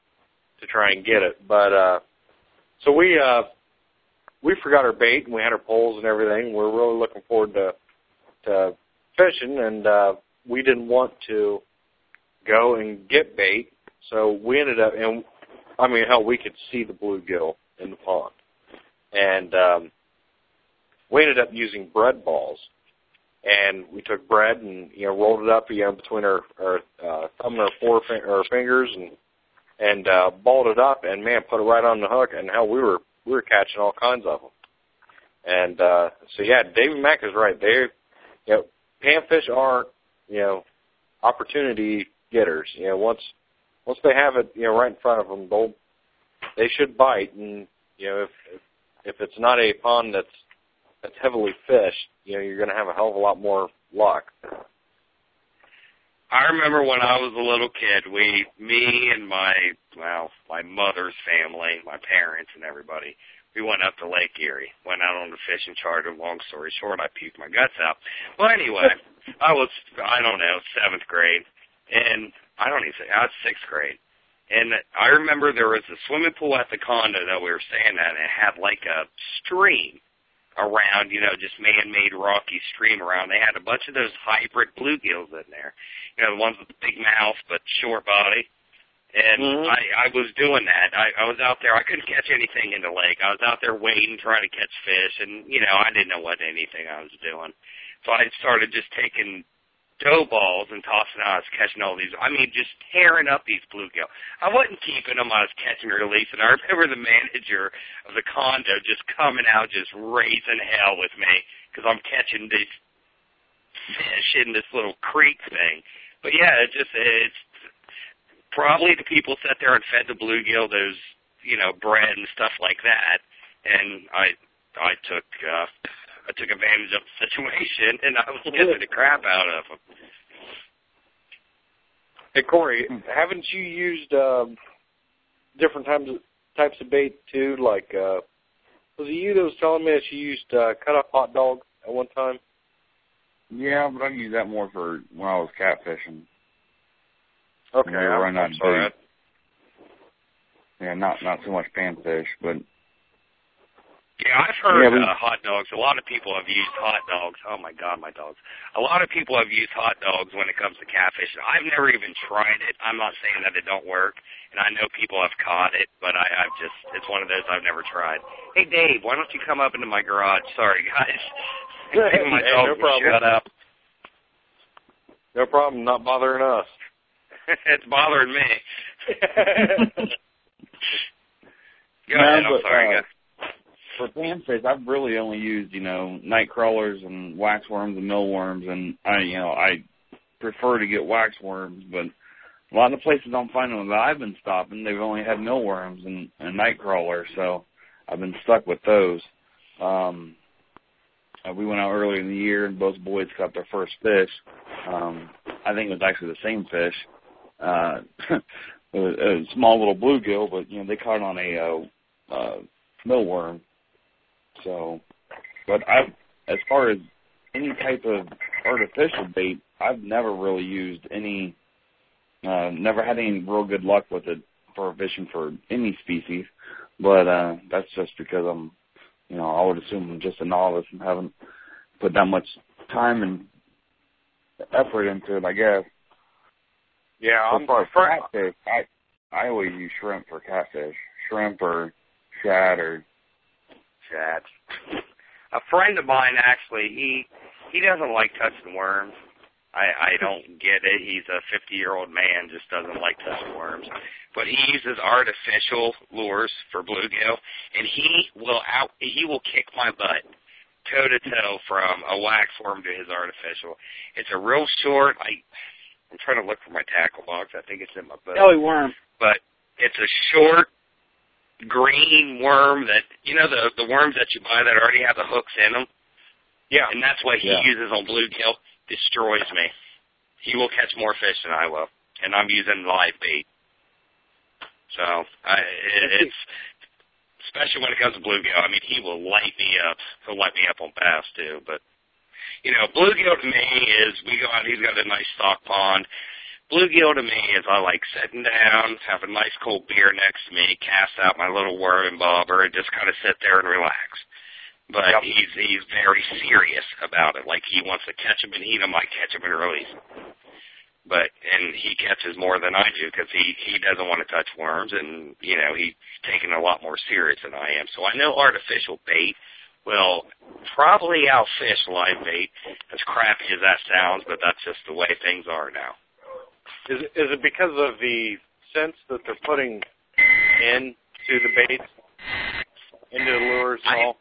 to try and get it. But uh so we uh we forgot our bait and we had our poles and everything. We're really looking forward to to fishing and uh we didn't want to go and get bait. So we ended up and I mean hell we could see the bluegill in the pond. And um we ended up using bread balls and we took bread and you know rolled it up you know between our, our uh, thumb and our four our fingers and and uh, balled it up and man put it right on the hook and hell we were we were catching all kinds of them and uh, so yeah David Mack is right. They you know panfish aren't you know opportunity getters. You know once once they have it you know right in front of them they'll they should bite. And you know if, if it's not a pond that's that's heavily fished, you know, you're going to have a hell of a lot more luck. I remember when I was a little kid, we, me and my, well, my mother's family, my parents and everybody, we went up to Lake Erie, went out on the fishing charter. Long story short, I puked my guts out. Well, anyway, I was, I don't know, seventh grade, and I don't even say, I was sixth grade. And I remember there was a swimming pool at the condo that we were staying at, and it had like a stream around, you know, just man-made rocky stream around. They had a bunch of those hybrid bluegills in there, you know, the ones with the big mouth but short body. And Mhm. I, I was doing that. I, I was out there. I couldn't catch anything in the lake. I was out there waiting, trying to catch fish, and you know, I didn't know what anything I was doing. So I started just taking dough balls and tossing out. I was catching all these. I mean, just tearing up these bluegill. I wasn't keeping them. I was catching and releasing. I remember the manager of the condo just coming out, just raising hell with me because I'm catching these fish in this little creek thing. But yeah, it just it's probably the people sat there and fed the bluegill those you know bread and stuff like that, and I I took. uh I took advantage of the situation and I was kissing the crap out of them. Hey Corey, haven't you used um, different types of, types of bait too? Like, uh, was it you that was telling me that you used uh, cut up hot dog at one time? Yeah, but I use that more for when I was catfishing. Okay, We I'm, running I'm sorry. bait. Yeah, not not so much panfish, but Yeah, I've heard Yeah, we- uh, hot dogs. A lot of people have used hot dogs. Oh my god, my dogs. A lot of people have used hot dogs when it comes to catfish. I've never even tried it. I'm not saying that it don't work, and I know people have caught it, but I, I've just it's one of those I've never tried. Hey Dave, why don't you come up into my garage? Sorry guys. Maybe my Hey, dog no problem. shut up. No problem, not bothering us. it's bothering me. Go No, ahead, I'm but, sorry, uh, guys. For panfish, I've really only used you know night crawlers and waxworms and mealworms, and I you know I prefer to get waxworms, but a lot of the places I'm finding that I've been stopping, they've only had mealworms and, and night crawlers, so I've been stuck with those. Um, uh, we went out earlier in the year, and both boys caught their first fish. Um, I think it was actually the same fish. Uh, a, a small little bluegill, but you know they caught on a uh, uh, mealworm. So, but I, as far as any type of artificial bait, I've never really used any. Uh, never had any real good luck with it for fishing for any species, but uh, that's just because I'm you know, I would assume I'm just a novice and haven't put that much time and effort into it. I guess. Yeah, I'm for, catfish, I I always use shrimp for catfish, shrimp or shad or Chad. A friend of mine actually, he he doesn't like touching worms. I I don't get it. He's a 50 year old man, just doesn't like touching worms. But he uses artificial lures for bluegill, and he will out he will kick my butt toe to toe from a wax worm to his artificial. It's a real short. I I'm trying to look for my tackle box. I think it's in my book Belly worm. but it's a short green worm that you know the the worms that you buy that already have the hooks in them. yeah. And that's what he Yeah. uses on bluegill. Destroys me. He will catch more fish than I will, and I'm using live bait. So I, it, it's especially when it comes to bluegill. I mean, he will light me up. He'll light me up on bass too. But you know, bluegill to me is we go out. He's got a nice stock pond. Bluegill to me is I like sitting down, have a nice cold beer next to me, cast out my little worm and bobber, and just kind of sit there and relax. But Yep. he's he's very serious about it. Like he wants to catch him and eat him, I catch him and release him. But and he catches more than I do because he he doesn't want to touch worms, and you know he's taking it a lot more serious than I am. So I know artificial bait will probably outfish live bait, as crappy as that sounds, but that's just the way things are now. Is it, is it because of the sense that they're putting into the baits, into the lures and all?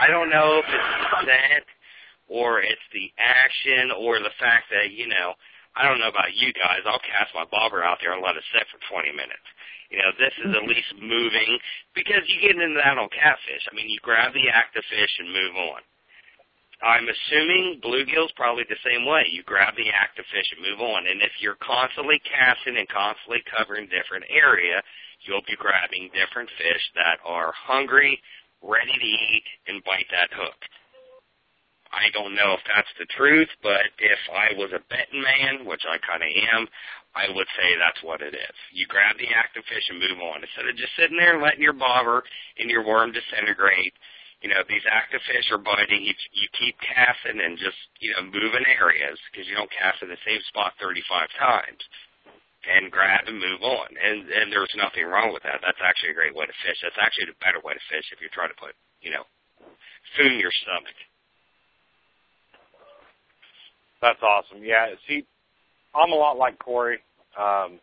I don't know if it's the scent or it's the action or the fact that, you know, I don't know about you guys, I'll cast my bobber out there and let it sit for 20 minutes. You know, this is at least moving because you get into that on catfish. I mean, you grab the active fish and move on. I'm assuming bluegill's probably the same way. You grab the active fish and move on. And if you're constantly casting and constantly covering different area, you'll be grabbing different fish that are hungry, ready to eat, and bite that hook. I don't know if that's the truth, but if I was a betting man, which I kind of am, I would say that's what it is. You grab the active fish and move on. Instead of just sitting there letting your bobber and your worm disintegrate, you know, these active fish are biting. You, you keep casting and just, you know, moving areas because you don't cast in the same spot 35 times and grab and move on. And, and there's nothing wrong with that. That's actually a great way to fish. That's actually the better way to fish if you're trying to put, you know, food in your stomach. That's awesome. Yeah, see, I'm a lot like Corey. Um,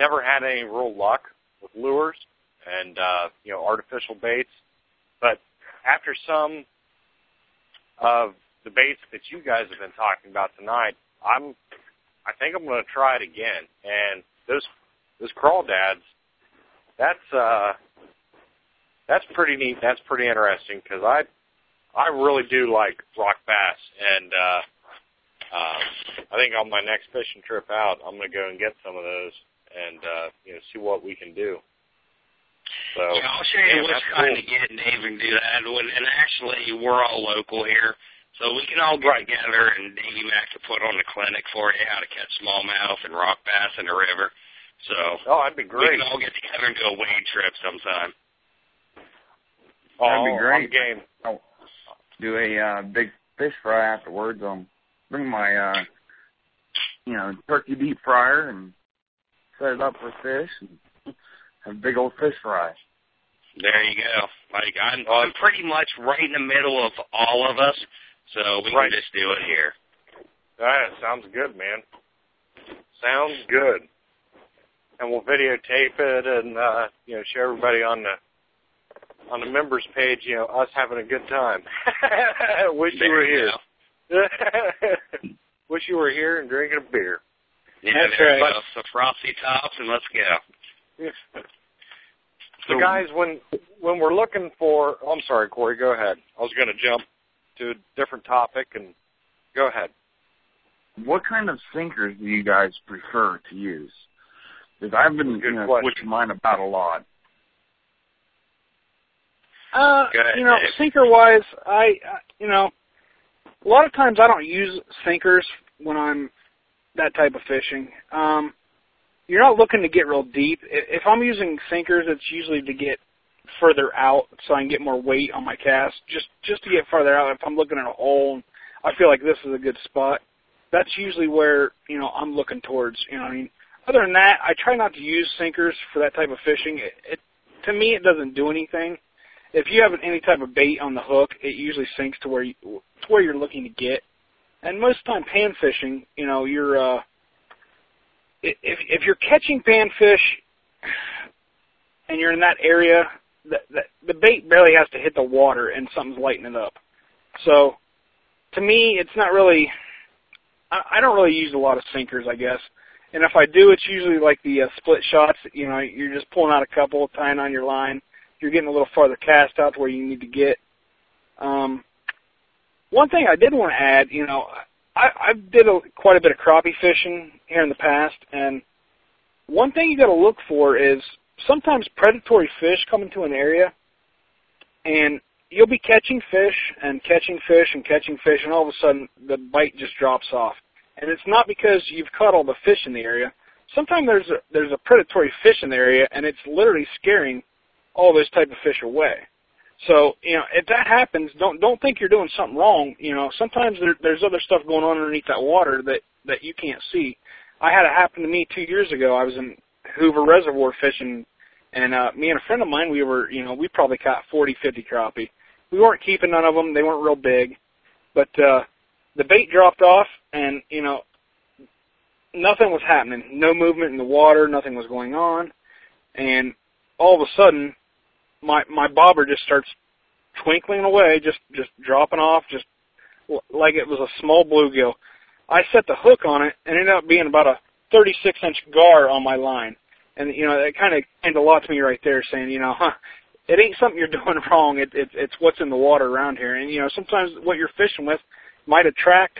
never had any real luck with lures and uh, you know artificial baits, after some of the baits that you guys have been talking about tonight, I'm I think I'm going to try it again. And those those crawdads, that's uh, that's pretty neat. That's pretty interesting because I I really do like rock bass and. uh um, I think on my next fishing trip out, I'm going to go and get some of those and uh, you know see what we can do. So yeah, I'll show you yeah, what's kind cool. of getting Dave and do that. When, and actually, we're all local here, so we can all get together and Davey Mac to put on a clinic for you how to catch smallmouth and rock bass in the river. So Oh, that'd be great. we can all get together and do a wade trip sometime. Oh, That'd be great. I'm game. do a uh, big fish fry afterwards. Um, bring my uh, you know turkey deep fryer and set it up for fish and have a big old fish fry. There you go. Like I'm, I'm pretty much right in the middle of all of us, so we Right. can just do it here. That sounds good, man. Sounds good. And we'll videotape it and uh, you know show everybody on the on the members page. You know us having a good time. Wish you There were you here. go. Wish you were here and drinking a beer. Yeah, That's there you right. go. So frosty tops, and let's go. So guys, when when we're looking for, oh, I'm sorry, Corey, go ahead. I was going to jump to a different topic, and go ahead. What kind of sinkers do you guys prefer to use? Because I've been Good you know, question. switching mine about a lot. Uh, ahead, you know, Dave. sinker wise, I, uh, you know, a lot of times I don't use sinkers when I'm that type of fishing. Um, you're not looking to get real deep. If I'm using sinkers, it's usually to get further out so I can get more weight on my cast. Just just to get farther out. If I'm looking at a hole I feel like this is a good spot, that's usually where you know I'm looking towards. You know, I mean, other than that, I try not to use sinkers for that type of fishing. It, it to me, it doesn't do anything. If you have any type of bait on the hook, it usually sinks to where you, to where you're looking to get. And most of the time, pan fishing, you know, you're uh, if if you're catching panfish and you're in that area, the, the the bait barely has to hit the water and something's lighting it up. So, to me, it's not really. I, I don't really use a lot of sinkers, I guess. And if I do, it's usually like the uh, split shots. You know, you're just pulling out a couple, tying on your line. You're getting a little farther cast out to where you need to get. Um, one thing I did want to add, you know, I, I did a, quite a bit of crappie fishing here in the past, and one thing you got to look for is sometimes predatory fish come into an area, and you'll be catching fish and catching fish and catching fish, and all of a sudden the bite just drops off. And it's not because you've caught all the fish in the area. Sometimes there's a, there's a predatory fish in the area, and it's literally scaring all those type of fish away. So you know, if that happens, don't don't think you're doing something wrong. You know, sometimes there, there's other stuff going on underneath that water that that you can't see. I had it happen to me two years ago. I was in Hoover Reservoir fishing, and uh, me and a friend of mine, we were, you know, we probably caught 40, 50 crappie. We weren't keeping none of them; they weren't real big, but uh, the bait dropped off, and you know, nothing was happening. No movement in the water. Nothing was going on, and all of a sudden, my my bobber just starts twinkling away, just just dropping off, just like it was a small bluegill. I set the hook on it, and it ended up being about a 36 inch gar on my line, and you know that kind of meant a lot to me right there, saying you know, huh, it ain't something you're doing wrong. It, it it's what's in the water around here, and you know sometimes what you're fishing with might attract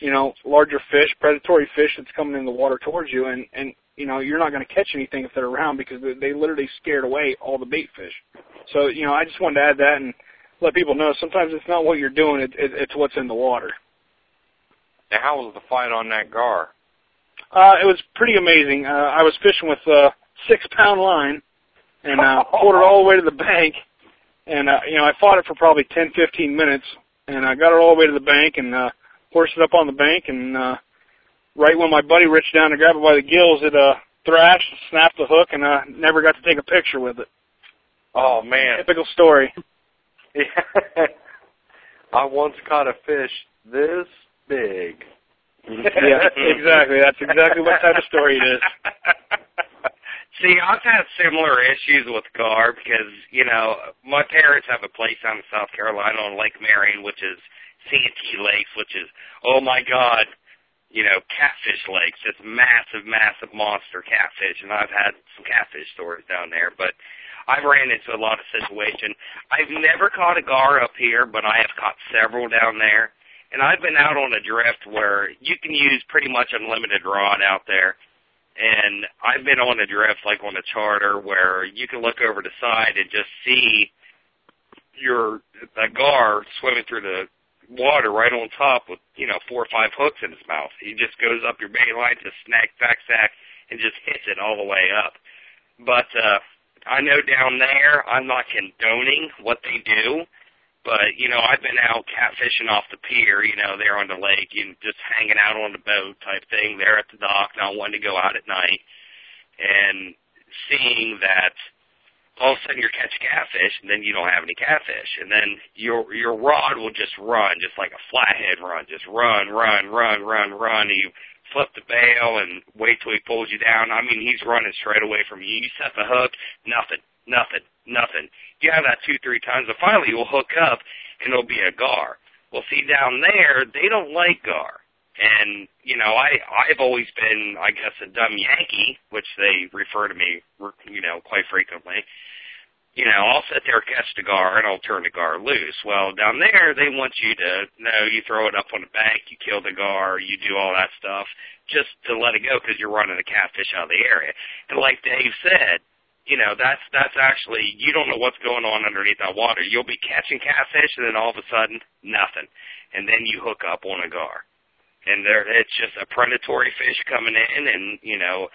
you know larger fish, predatory fish that's coming in the water towards you, and and you know, you're not going to catch anything if they're around because they, literally scared away all the bait fish. So, you know, I just wanted to add that and let people know sometimes it's not what you're doing, it, it, it's what's in the water. Now, how was the fight on that gar? Uh, it was pretty amazing. Uh, I was fishing with a six pound line and uh, pulled it all the way to the bank. And, uh, you know, I fought it for probably ten, fifteen minutes and I got it all the way to the bank and, uh, horsed it up on the bank and, uh, right when my buddy reached down to grab it by the gills, it uh, thrashed, snapped the hook, and uh, never got to take a picture with it. Oh man, typical story. yeah. I once caught a fish this big. yeah, exactly. That's exactly what type of story it is. See, I've had similar issues with gar because, you know, my parents have a place down in South Carolina on Lake Marion, which is Santee Lakes, which is, oh my God, you know, catfish lakes, just massive, massive monster catfish. And I've had some catfish stories down there, but I've ran into a lot of situations. I've never caught a gar up here, but I have caught several down there. And I've been out on a drift where you can use pretty much unlimited rod out there. And I've been on a drift like on a charter where you can look over the side and just see your a gar swimming through the water right on top with, you know, four or five hooks in his mouth. He just goes up your bait line to snack, back sack, and just hits it all the way up. But uh, I know down there, I'm not condoning what they do, but, you know, I've been out catfishing off the pier, you know, there on the lake, and just hanging out on the boat type thing there at the dock, not wanting to go out at night, and seeing that – all of a sudden you're catching catfish and then you don't have any catfish. And then your your rod will just run just like a flathead run just run run run run run and you flip the bail and wait till he pulls you down. I mean he's running straight away from you. You set the hook nothing nothing nothing. You have that two three times and finally you'll hook up and it'll be a gar. Well see down there they don't like gar and you know, I I've always been, I guess, a dumb Yankee, which they refer to me, you know, quite frequently you know, I'll sit there, catch the gar, and I'll turn the gar loose. Well, down there, they want you to, no, you throw it up on the bank, you kill the gar, you do all that stuff, just to let it go because you're running the catfish out of the area. And like Dave said, you know, that's that's actually you don't know what's going on underneath that water. You'll be catching catfish, and then all of a sudden, nothing, and then you hook up on a gar, and there it's just a predatory fish coming in, and you know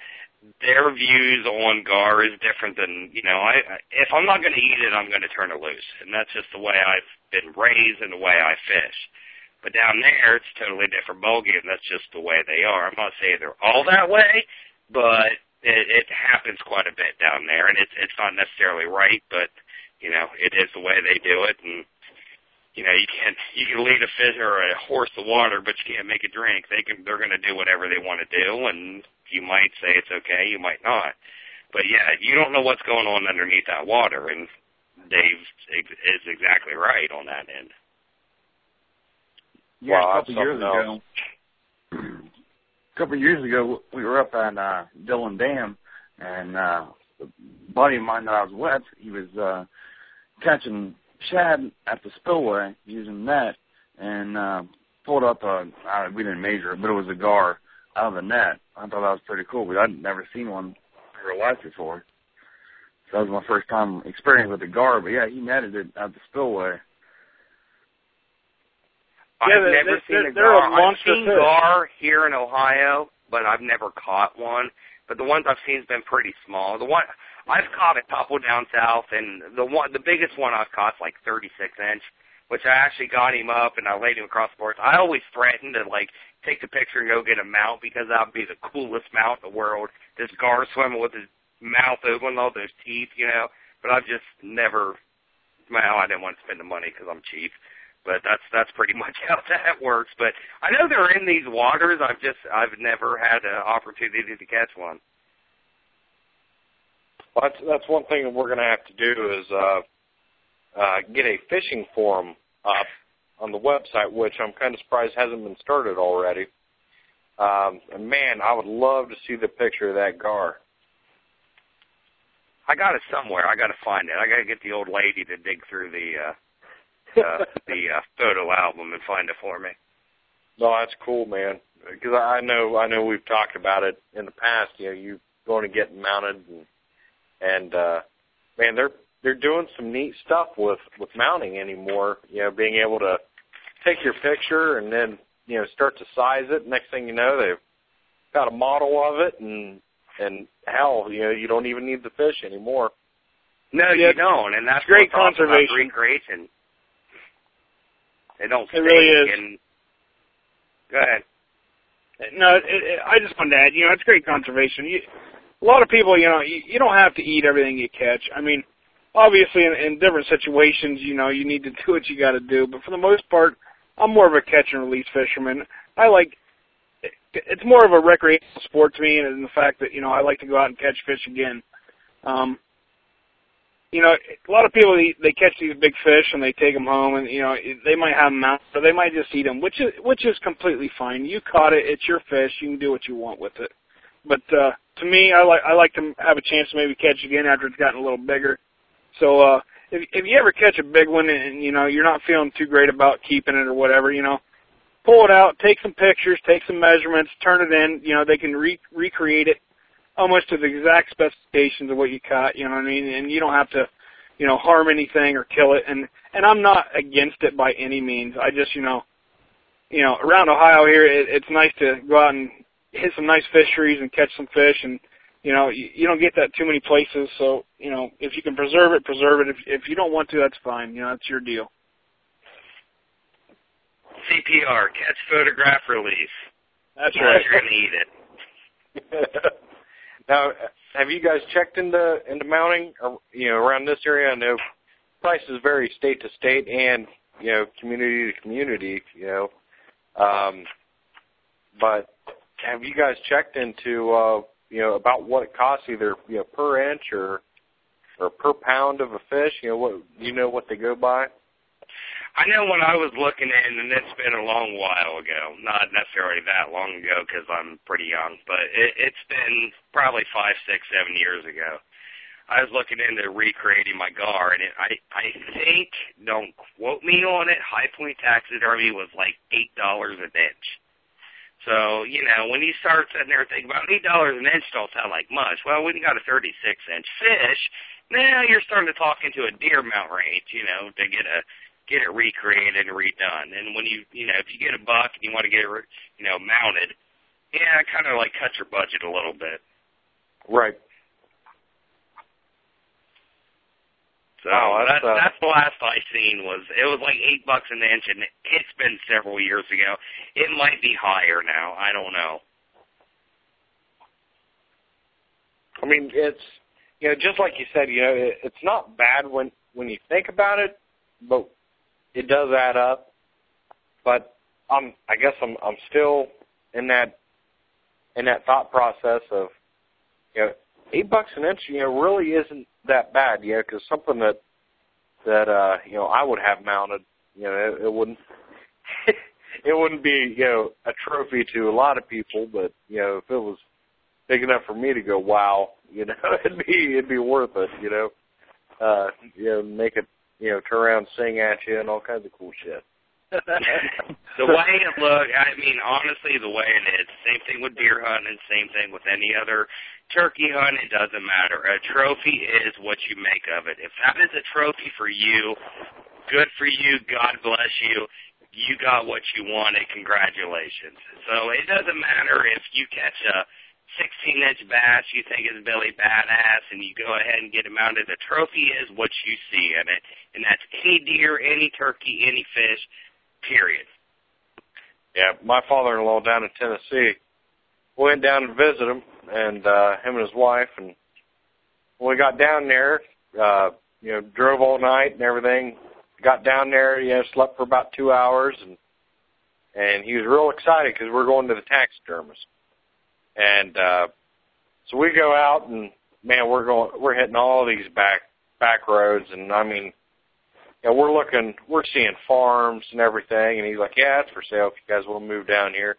their views on gar is different than you know. I if I'm not going to eat it, I'm going to turn it loose, and that's just the way I've been raised and the way I fish. But down there, it's totally different ballgame. That's just the way they are. I'm not saying they're all that way, but it, it happens quite a bit down there, and it's it's not necessarily right, but you know, it is the way they do it, and you know, you can't you can lead a fish or a horse to water, but you can't make it drink. They can they're going to do whatever they want to do, and you might say it's okay, you might not. But yeah, you don't know what's going on underneath that water, and Dave is exactly right on that end. Yeah, Wow, a couple years something ago. A couple years ago, we were up at uh, Dillon Dam, and uh, a buddy of mine that I was with, he was uh, catching shad at the spillway using net, and uh, pulled up a. Uh, we didn't measure it, but it was a gar out of the net. I thought that was pretty cool. We I'd never seen one in real life before. So that was my first time experience with a gar. But yeah, he netted it at the spillway. Yeah, I've they- never they- seen they're- a a gar. I've seen fish. gar here in Ohio, but I've never caught one. But the ones I've seen has been pretty small. The one I've caught a couple down south, and the one, the biggest one I've caught is like 36 inch, which I actually got him up and I laid him across the boards. I always threatened to like take the picture and go get a mount because that would be the coolest mount in the world. This gar swimming with his mouth open, all those teeth, you know. But I've just never. Well, I didn't want to spend the money because I'm cheap but that's that's pretty much how that works. But I know they're in these waters. I've just I've never had an opportunity to catch one. Well, that's that's one thing that we're going to have to do is uh, uh, get a fishing forum up on the website, which I'm kind of surprised hasn't been started already. Um, and man, I would love to see the picture of that gar. I got it somewhere. I got to find it. I got to get the old lady to dig through the uh, uh, the uh, photo album and find it for me. No, that's cool, man. Because I know I know we've talked about it in the past. You know, you going to get mounted, and and uh, man, they're they're doing some neat stuff with with mounting anymore. You know, being able to take your picture and then you know start to size it. Next thing you know, they've got a model of it, and and hell, you know, you don't even need the fish anymore. No, Yeah, you don't, and that's great what's awesome about conservation. recreation. They don't. It really is. And, go ahead. No, it, it, I just wanted to add, you know, it's great conservation. You, a lot of people, you know, you, you don't have to eat everything you catch. I mean, obviously, in, in different situations, you know, you need to do what you got to do. But for the most part, I'm more of a catch and release fisherman. I like. It's more of a recreational sport to me, and the fact that you know I like to go out and catch fish again. Um, you know, a lot of people they, they catch these big fish and they take them home, and you know they might have them out, but they might just eat them, which is which is completely fine. You caught it; it's your fish. You can do what you want with it. But uh, to me, I like I like to have a chance to maybe catch again after it's gotten a little bigger. So uh, if if you ever catch a big one and you know you're not feeling too great about keeping it or whatever, you know, pull it out, take some pictures, take some measurements, turn it in. You know, they can re- recreate it almost to the exact specifications of what you caught. You know what I mean? And you don't have to, you know, harm anything or kill it. And and I'm not against it by any means. I just, you know, you know, around Ohio here, it, it's nice to go out and hit some nice fisheries and catch some fish. And you know, you, you don't get that too many places. So you know, if you can preserve it, preserve it. If if you don't want to, that's fine. You know, that's your deal. CPR, catch, photograph, release. That's Unless You're gonna eat it. now, have you guys checked into into mounting? Or, you know, around this area, I know prices vary state to state and you know community to community. You know, um, but have you guys checked into uh, you know about what it costs either you know per inch or or per pound of a fish? You know what do you know what they go by? I know when I was looking in, and it's been a long while ago, not necessarily that long ago because I'm pretty young, but it, it's been probably five, six, seven years ago. I was looking into recreating my gar, and it, I I think don't quote me on it. High Point taxidermy was like eight dollars an inch. So you know when you start sitting there thinking about eight dollars an inch, don't sound like much. Well, when you got a thirty-six inch fish, now you're starting to talk into a deer mount range. You know to get a get it recreated and redone. And when you you know if you get a buck and you want to get it you know mounted, yeah, it kind of like cut your budget a little bit. Right. So Wow, that's, that's uh, that's the last I seen was it was like eight bucks an inch, and it's been several years ago. It might be higher now. I don't know. I mean, it's you know, just like you said, you know, it, it's not bad when when you think about it, but it does add up. But I'm, I guess I'm, I'm still in that in that thought process of, you know, eight bucks an inch, you know, really isn't that bad, know, because something that that uh, you know I would have mounted, you know, it, it wouldn't. it wouldn't be, you know, a trophy to a lot of people, but you know, if it was big enough for me to go, wow, you know, it'd be it'd be worth it, you know. Uh, you know, make it, you know, turn around, sing at you, and all kinds of cool shit. the way it look, I mean, honestly, the way it is, same thing with deer hunting, same thing with any other turkey hunt. It doesn't matter. A trophy is what you make of it. If that is a trophy for you, good for you. God bless you. You got what you wanted. Congratulations. So it doesn't matter if you catch a 16 inch bass you think is Billy badass and you go ahead and get it mounted. The trophy is what you see in it. And that's any deer, any turkey, any fish, period. Yeah, my father-in-law down in Tennessee went down to visit him, and uh, him and his wife, and when we got down there, uh, you know, drove all night and everything. Got down there, you know, slept for about two hours, and and he was real excited because we're going to the taxidermist, and uh, so we go out and man, we're going, we're hitting all these back back roads, and I mean, you know, we're looking, we're seeing farms and everything, and he's like, yeah, it's for sale if you guys want to move down here.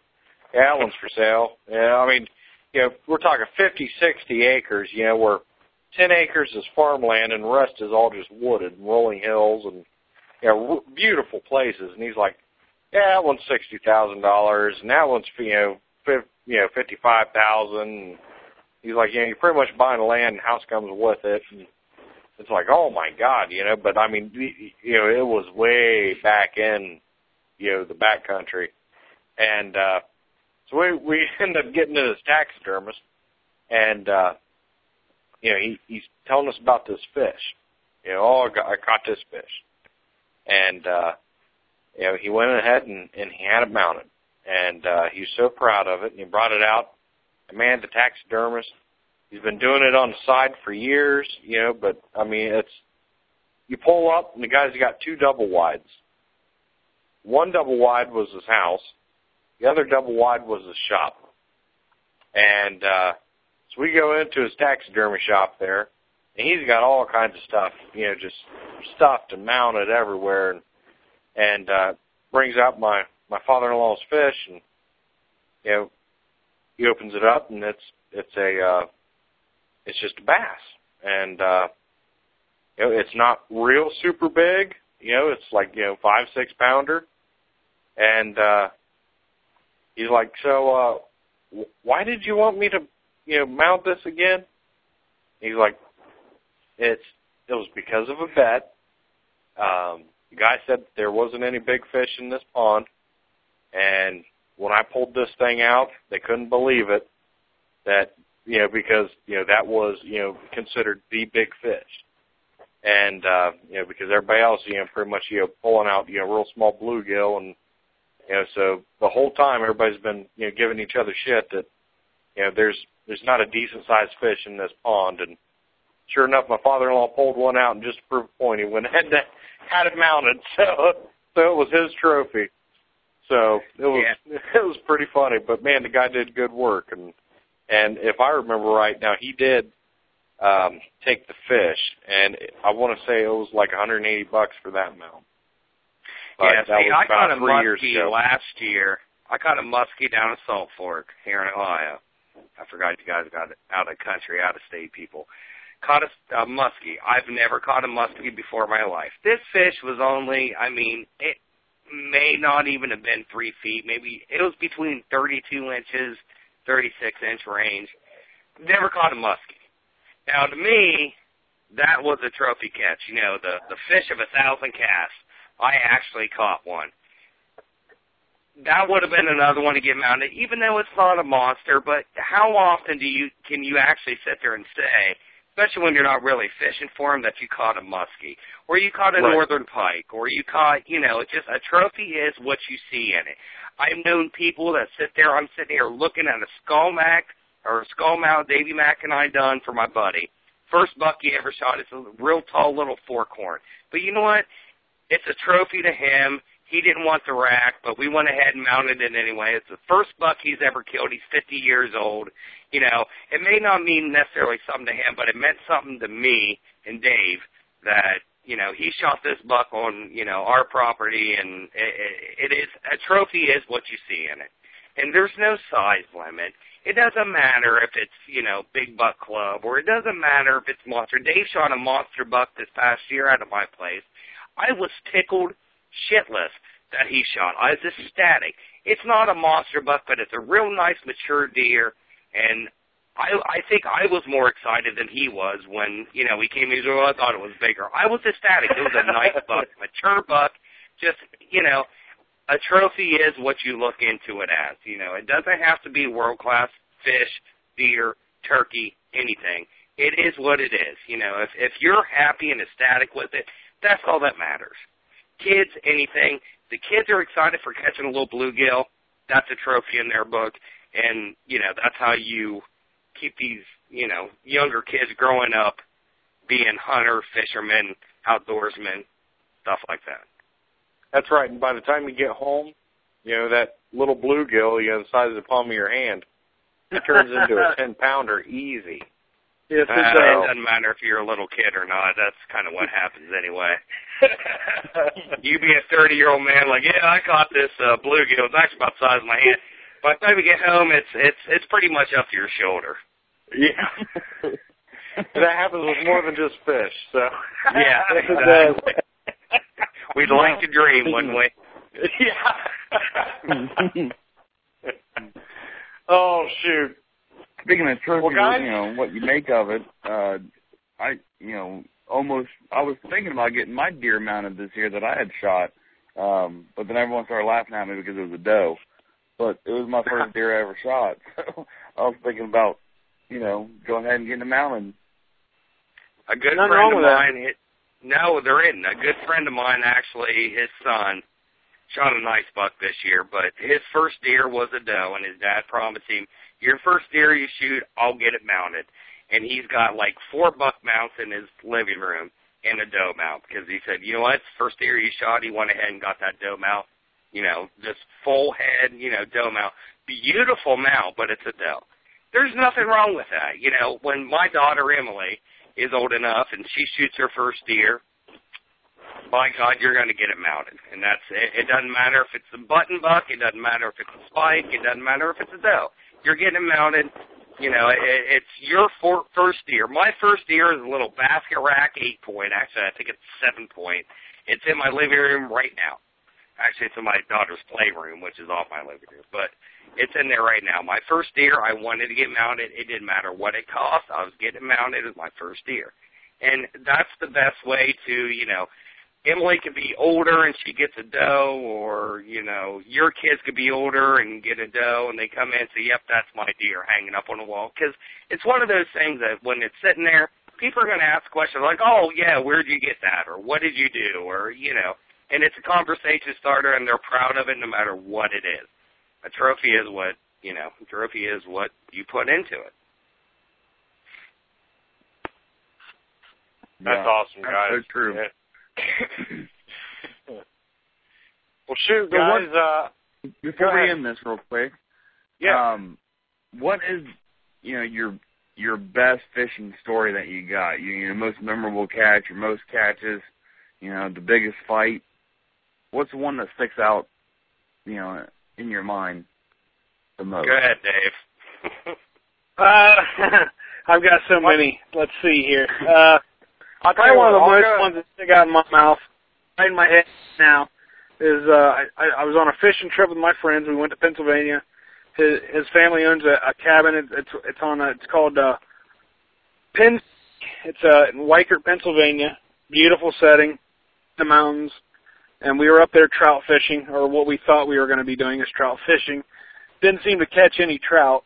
Yeah, that one's for sale. Yeah, I mean, you know, we're talking fifty, sixty acres, you know, where 10 acres is farmland and the rest is all just wooded and rolling hills and, you know, beautiful places. And he's like, yeah, that one's $60,000 and that one's, you know, fif- you know, 55,000. He's like, you know, you're pretty much buying land and house comes with it. And it's like, oh my God, you know, but I mean, you know, it was way back in, you know, the back country. And, uh, so we, we end up getting to this taxidermist and, uh, you know, he, he's telling us about this fish. You know, oh, I, got, I caught this fish. And, uh, you know, he went ahead and, and he had it mounted. And, uh, he was so proud of it and he brought it out. And man, the taxidermist, he's been doing it on the side for years, you know, but I mean, it's, you pull up and the guy's got two double wides. One double wide was his house. The other double wide was his shop. And, uh, so we go into his taxidermy shop there, and he's got all kinds of stuff, you know, just stuffed and mounted everywhere, and and uh, brings out my my father-in-law's fish, and you know, he opens it up, and it's it's a uh, it's just a bass, and uh, you know, it's not real super big, you know, it's like you know five six pounder, and uh, he's like, so uh, why did you want me to you know, mount this again? He's like, it's it was because of a bet. Um, the guy said there wasn't any big fish in this pond, and when I pulled this thing out, they couldn't believe it. That you know because you know that was you know considered the big fish, and uh, you know because everybody else you know pretty much you know pulling out you know real small bluegill and you know so the whole time everybody's been you know giving each other shit that you know there's there's not a decent sized fish in this pond. And sure enough my father in law pulled one out and just to prove a point he went ahead and had it mounted. So so it was his trophy. So it was Yeah. it was pretty funny. But man the guy did good work. And and if i remember right now he did um take the fish. And i want to say it was like 180 bucks for that mount but yeah, see, I caught a muskie ago last year. I caught a muskie down at Salt Fork here in Ohio. I forgot you guys got out of country, out of state people. Caught a, a muskie. I've never caught a muskie before in my life. This fish was only, I mean, it may not even have been three feet. Maybe it was between 32 inches, 36 inch range. Never caught a muskie. Now to me, that was a trophy catch. You know, the the fish of a thousand casts. I actually caught one. that would have been another one to get mounted, even though it's not a monster. But how often do you can you actually sit there and say, especially when you're not really fishing for them, that you caught a muskie, or you caught a Right. northern pike, or you caught, you know, it's just a trophy is what you see in it. I've known people that sit there. I'm sitting here looking at a skull mac or a skull mount Davy Mac and I done for my buddy. First buck he ever shot. It's a real tall little fork horn. But you know what? It's a trophy to him. He didn't want the rack, but we went ahead and mounted it anyway. It's the first buck he's ever killed. He's 50 years old. You know, it may not mean necessarily something to him, but it meant something to me and Dave that you know he shot this buck on you know our property, and it, it is a trophy is what you see in it. And there's no size limit. It doesn't matter if it's you know big buck club or it doesn't matter if it's monster. Dave shot a monster buck this past year out of my place. I was tickled shitless that he shot. I was ecstatic. It's not a monster buck, but it's a real nice mature deer, and I I think I was more excited than he was when you know he came. Said, "Oh, I thought it was bigger." I was ecstatic. It was a nice buck, mature buck. Just you know, a trophy is what you look into it as. You know, it doesn't have to be world class fish, deer, turkey, anything. It is what it is. You know, if if you're happy and ecstatic with it, that's all that matters. Kids, anything. The kids are excited for catching a little bluegill. That's a trophy in their book, and you know that's how you keep these you know younger kids growing up being hunter, fishermen, outdoorsmen, stuff like that. That's right. And by the time you get home, you know that little bluegill, you know, the size of the palm of your hand, it turns into a ten pounder easy. Yes, Uh, it it does. doesn't matter if you're a little kid or not. That's kind of what happens anyway. you be a 30 year old man like, yeah, I caught this uh, bluegill. It's actually about the size of my hand. By the time you get home, it's it's it's pretty much up to your shoulder. Yeah. that happens with more than just fish. So Yeah, exactly. We'd like to dream, wouldn't we? yeah. oh shoot. Speaking of trophies, Well, guys- you know what you make of it. Uh, I, you know, almost. I was thinking about getting my deer mounted this year that I had shot, um, but then everyone started laughing at me because it was a doe. But it was my first deer I ever shot, so I was thinking about, you know, going ahead and getting it mounted. A good Nothing friend of with that. mine. It, no, there isn't. A good friend of mine, actually, his son shot a nice buck this year, but his first deer was a doe, and his dad promised him, "Your first deer you shoot, I'll get it mounted." And he's got like four buck mounts in his living room and a doe mount because he said, "You know what? First deer he shot, he went ahead and got that doe mount. You know, just full head, you know, doe mount, beautiful mount, but it's a doe." There's nothing wrong with that. You know, when my daughter Emily is old enough and she shoots her first deer, by God, you're going to get it mounted. And that's it. It doesn't matter if it's a button buck. It doesn't matter if it's a spike. It doesn't matter if it's a doe. You're getting it mounted. You know, it, it's your for, first deer. My first deer is a little basket rack eight point. Actually, I think it's seven point. It's in my living room right now. Actually, it's in my daughter's playroom, which is off my living room. But it's in there right now. My first deer, I wanted to get mounted. It didn't matter what it cost. I was getting it mounted as my first deer. And that's the best way to, you know, Emily could be older and she gets a doe, or you know, your kids could be older and get a doe, and they come in and say, "Yep, that's my deer hanging up on the wall." Because it's one of those things that when it's sitting there, people are going to ask questions like, "Oh, yeah, where'd you get that?" or "What did you do?" or you know, and it's a conversation starter, and they're proud of it no matter what it is. A trophy is what you know. A trophy is what you put into it. That's Yeah. awesome, That's guys. so true. Yeah. Well, shoot, So what- guys. uh, Before we ahead. end this real quick, yeah. um, what is you know your your best fishing story that you got? You, know, your most memorable catch, your most catches, you know, the biggest fight. What's the one that sticks out, you know, in your mind the most? Go ahead, Dave. Uh, I've got so many. Let's see here. Uh, I'll tell probably you one of the most go- ones that stick out in my mouth, right in my head now, is uh, I, I was on a fishing trip with my friends. We went to Pennsylvania. His his family owns a, a cabin. It, it's it's on a, it's called uh, Penn. It's uh, in Weikert, Pennsylvania. Beautiful setting, the mountains, and we were up there trout fishing, or what we thought we were going to be doing is trout fishing. Didn't seem to catch any trout.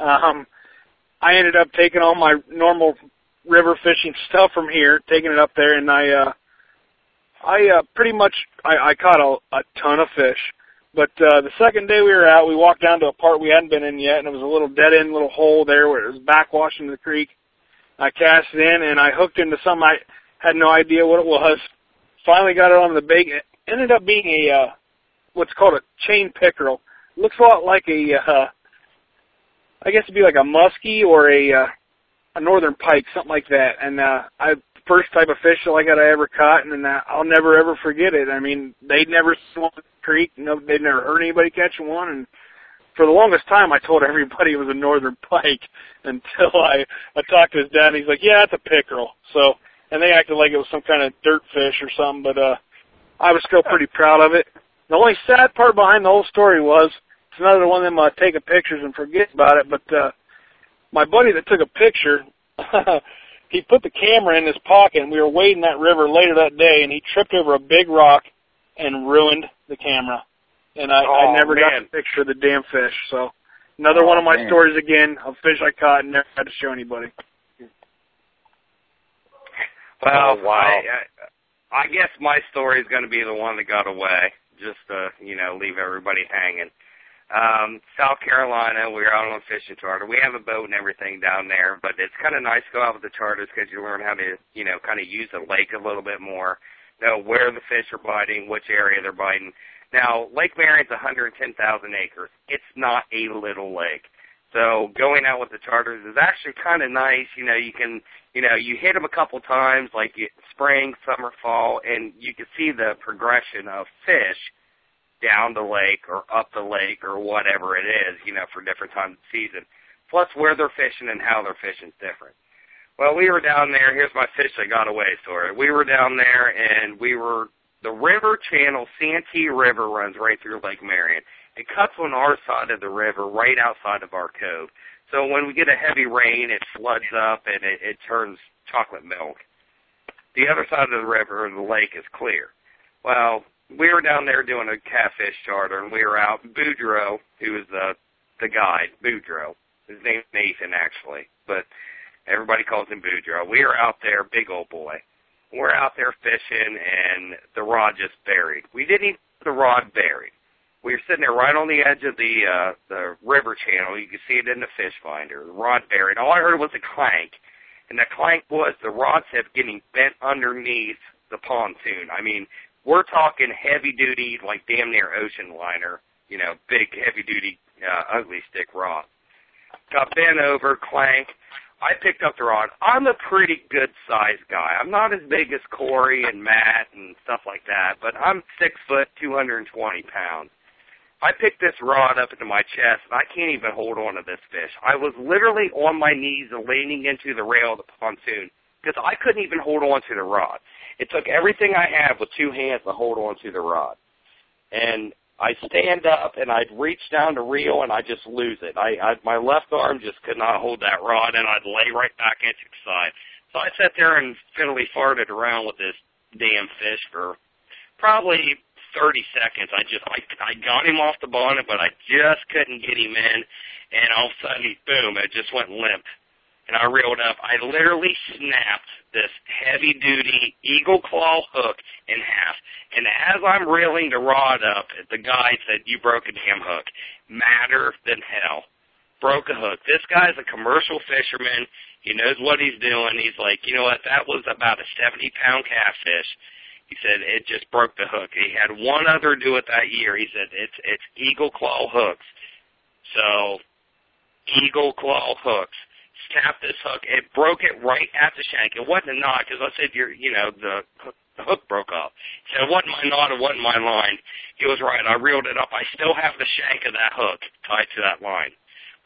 Um, I ended up taking all my normal river fishing stuff from here, taking it up there, and I, uh, I uh, pretty much I, I caught a, a ton of fish. But uh, the second day we were out, we walked down to a part we hadn't been in yet, and it was a little dead end little hole there where it was backwash into the creek. I cast in, and I hooked into something I had no idea what it was. Finally got it on the bait. It ended up being a uh, what's called a chain pickerel. Looks a lot like a, uh, I guess it'd be like a muskie or a uh, a northern pike, something like that. And uh, I first type of fish like that I ever caught, and uh, I'll never ever forget it. I mean, they'd never seen the creek. No, they'd never heard anybody catching one, and for the longest time, I told everybody it was a northern pike until I I talked to his dad. and He's like, "Yeah, it's a pickerel." So, and they acted like it was some kind of dirt fish or something, but uh, I was still pretty proud of it. The only sad part behind the whole story was it's another one of them uh, taking pictures and forget about it. But uh, my buddy that took a picture, he put the camera in his pocket, and we were wading that river later that day, and he tripped over a big rock and ruined the camera. And I, Oh, I never got man. to picture the damn fish. So another oh, one of my man. stories again of fish I caught and never had to show anybody. Well, Oh, wow. I, I, I guess my story is going to be the one that got away, just to you know leave everybody hanging. Um, South Carolina, we were out on a fishing charter. We have a boat and everything down there, but it's kind of nice to go out with the charters because you learn how to you know kind of use the lake a little bit more, know where the fish are biting, which area they're biting. Now, Lake Marion's 110,000 acres. It's not a little lake. So going out with the charters is actually kind of nice. You know, you can, you know, you hit them a couple times, like spring, summer, fall, and you can see the progression of fish down the lake or up the lake or whatever it is, you know, for different times of season. Plus where they're fishing and how they're fishing is different. Well, we were down there. Here's my fish that got away story. We were down there and we were the river channel, Santee River runs right through Lake Marion. It cuts on our side of the river, right outside of our cove. So when we get a heavy rain, it floods up and it, it turns chocolate milk. The other side of the river, the lake, is clear. Well, we were down there doing a catfish charter, and we were out. Boudreaux, who was the the guide, Boudreaux. His name's Nathan, actually, but everybody calls him Boudreaux. We were out there, big old boy. We're out there fishing, and the rod just buried. We didn't even the rod buried. We were sitting there right on the edge of the uh, the river channel. You could see it in the fish finder. The rod buried. All I heard was a clank, and the clank was the rod tip getting bent underneath the pontoon. I mean, we're talking heavy duty, like damn near ocean liner. You know, big heavy duty, uh, Ugly Stik rod. Got bent over, clank. I picked up the rod. I'm a pretty good sized guy. I'm not as big as Corey and Matt and stuff like that, but I'm six foot, 220 pounds. I picked this rod up into my chest, and I can't even hold on to this fish. I was literally on my knees leaning into the rail of the pontoon because I couldn't even hold on to the rod. It took everything I have with two hands to hold on to the rod. And I stand up and I'd reach down to reel and I just lose it. I, I my left arm just could not hold that rod and I'd lay right back into the side. So I sat there and fiddly farted around with this damn fish for probably 30 seconds. I just I I got him off the bonnet, but I just couldn't get him in. And all of a sudden, boom! It just went limp. And I reeled up. I literally snapped this heavy duty eagle claw hook in half. And as I'm reeling the rod up, the guy said, You broke a damn hook. Madder than hell. Broke a hook. This guy's a commercial fisherman. He knows what he's doing. He's like, you know what, that was about a seventy pound catfish. He said it just broke the hook. He had one other do it that year. He said it's it's eagle claw hooks. So eagle claw hooks snapped this hook. It broke it right at the shank. It wasn't a knot because I said you're, you know, the, the hook broke off. He said it wasn't my knot. It wasn't my line. He was right. I reeled it up. I still have the shank of that hook tied to that line,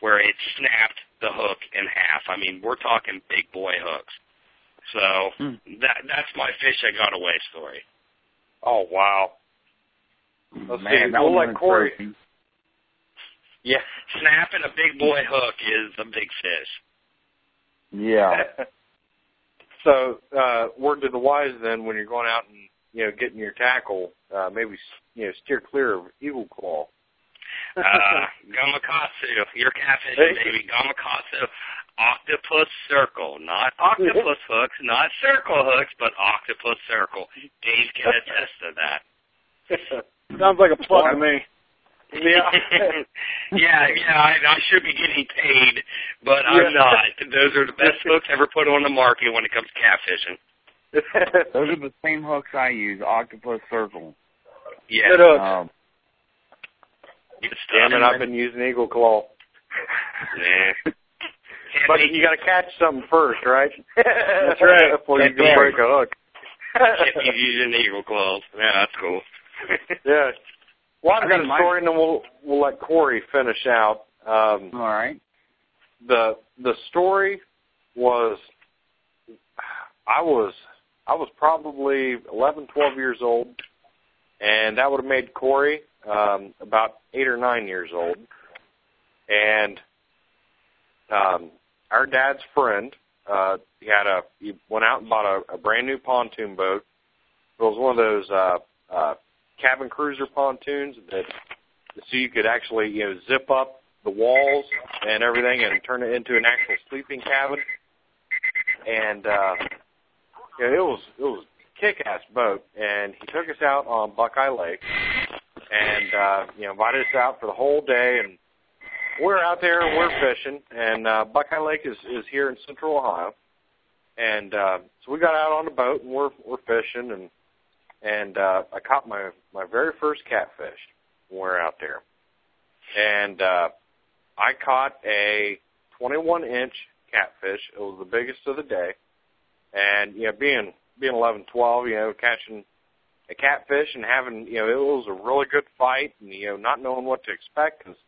where it snapped the hook in half. I mean, we're talking big boy hooks. So hmm. that that's my fish that got away story. Oh wow. Let's Man, see. that We'll let Corey. crazy. Yeah, snapping a big boy hook is a big fish. Yeah. So, uh, word to the wise then, when you're going out and you know getting your tackle, uh, maybe you know steer clear of eagle claw. uh, Gamakatsu, you're catfishing, baby. Gamakatsu, octopus circle, not octopus hooks, not circle hooks, but octopus circle. Dave can attest to that. Sounds like a plug to me. Yeah. yeah, yeah, I, I should be getting paid, but I'm Yeah. not. Those are the best hooks ever put on the market when it comes to catfishing. Those are the same hooks I use, Octopus Circle. Yeah. Good hooks. Um, Good stuff. Damn it, I've been using eagle claw. Yeah. But you got to catch something first, right? That's right. Before you Can't can be- break a hook. Can't be using eagle claws. Yeah, that's cool. yeah. Well, I've I got a story, and then we'll we'll let Corey finish out. Um, all right. the the story was I was I was probably 11, 12 years old, and that would have made Corey um, about eight or nine years old. And um, our dad's friend, uh, he had a he went out and bought a, a brand new pontoon boat. It was one of those uh, uh, cabin cruiser pontoons that so you could actually you know zip up the walls and everything and turn it into an actual sleeping cabin. And uh yeah, it was it was kick ass boat and he took us out on Buckeye Lake and uh you know invited us out for the whole day and we're out there and we're fishing and uh Buckeye Lake is is here in central Ohio. And uh so we got out on the boat and we're we're fishing and and uh I caught my my very first catfish when we we're out there. And uh I caught a 21 inch catfish. It was the biggest of the day. And, you know, being, being 11, 12, you know, catching a catfish and having, you know, it was a really good fight and, you know, not knowing what to expect because,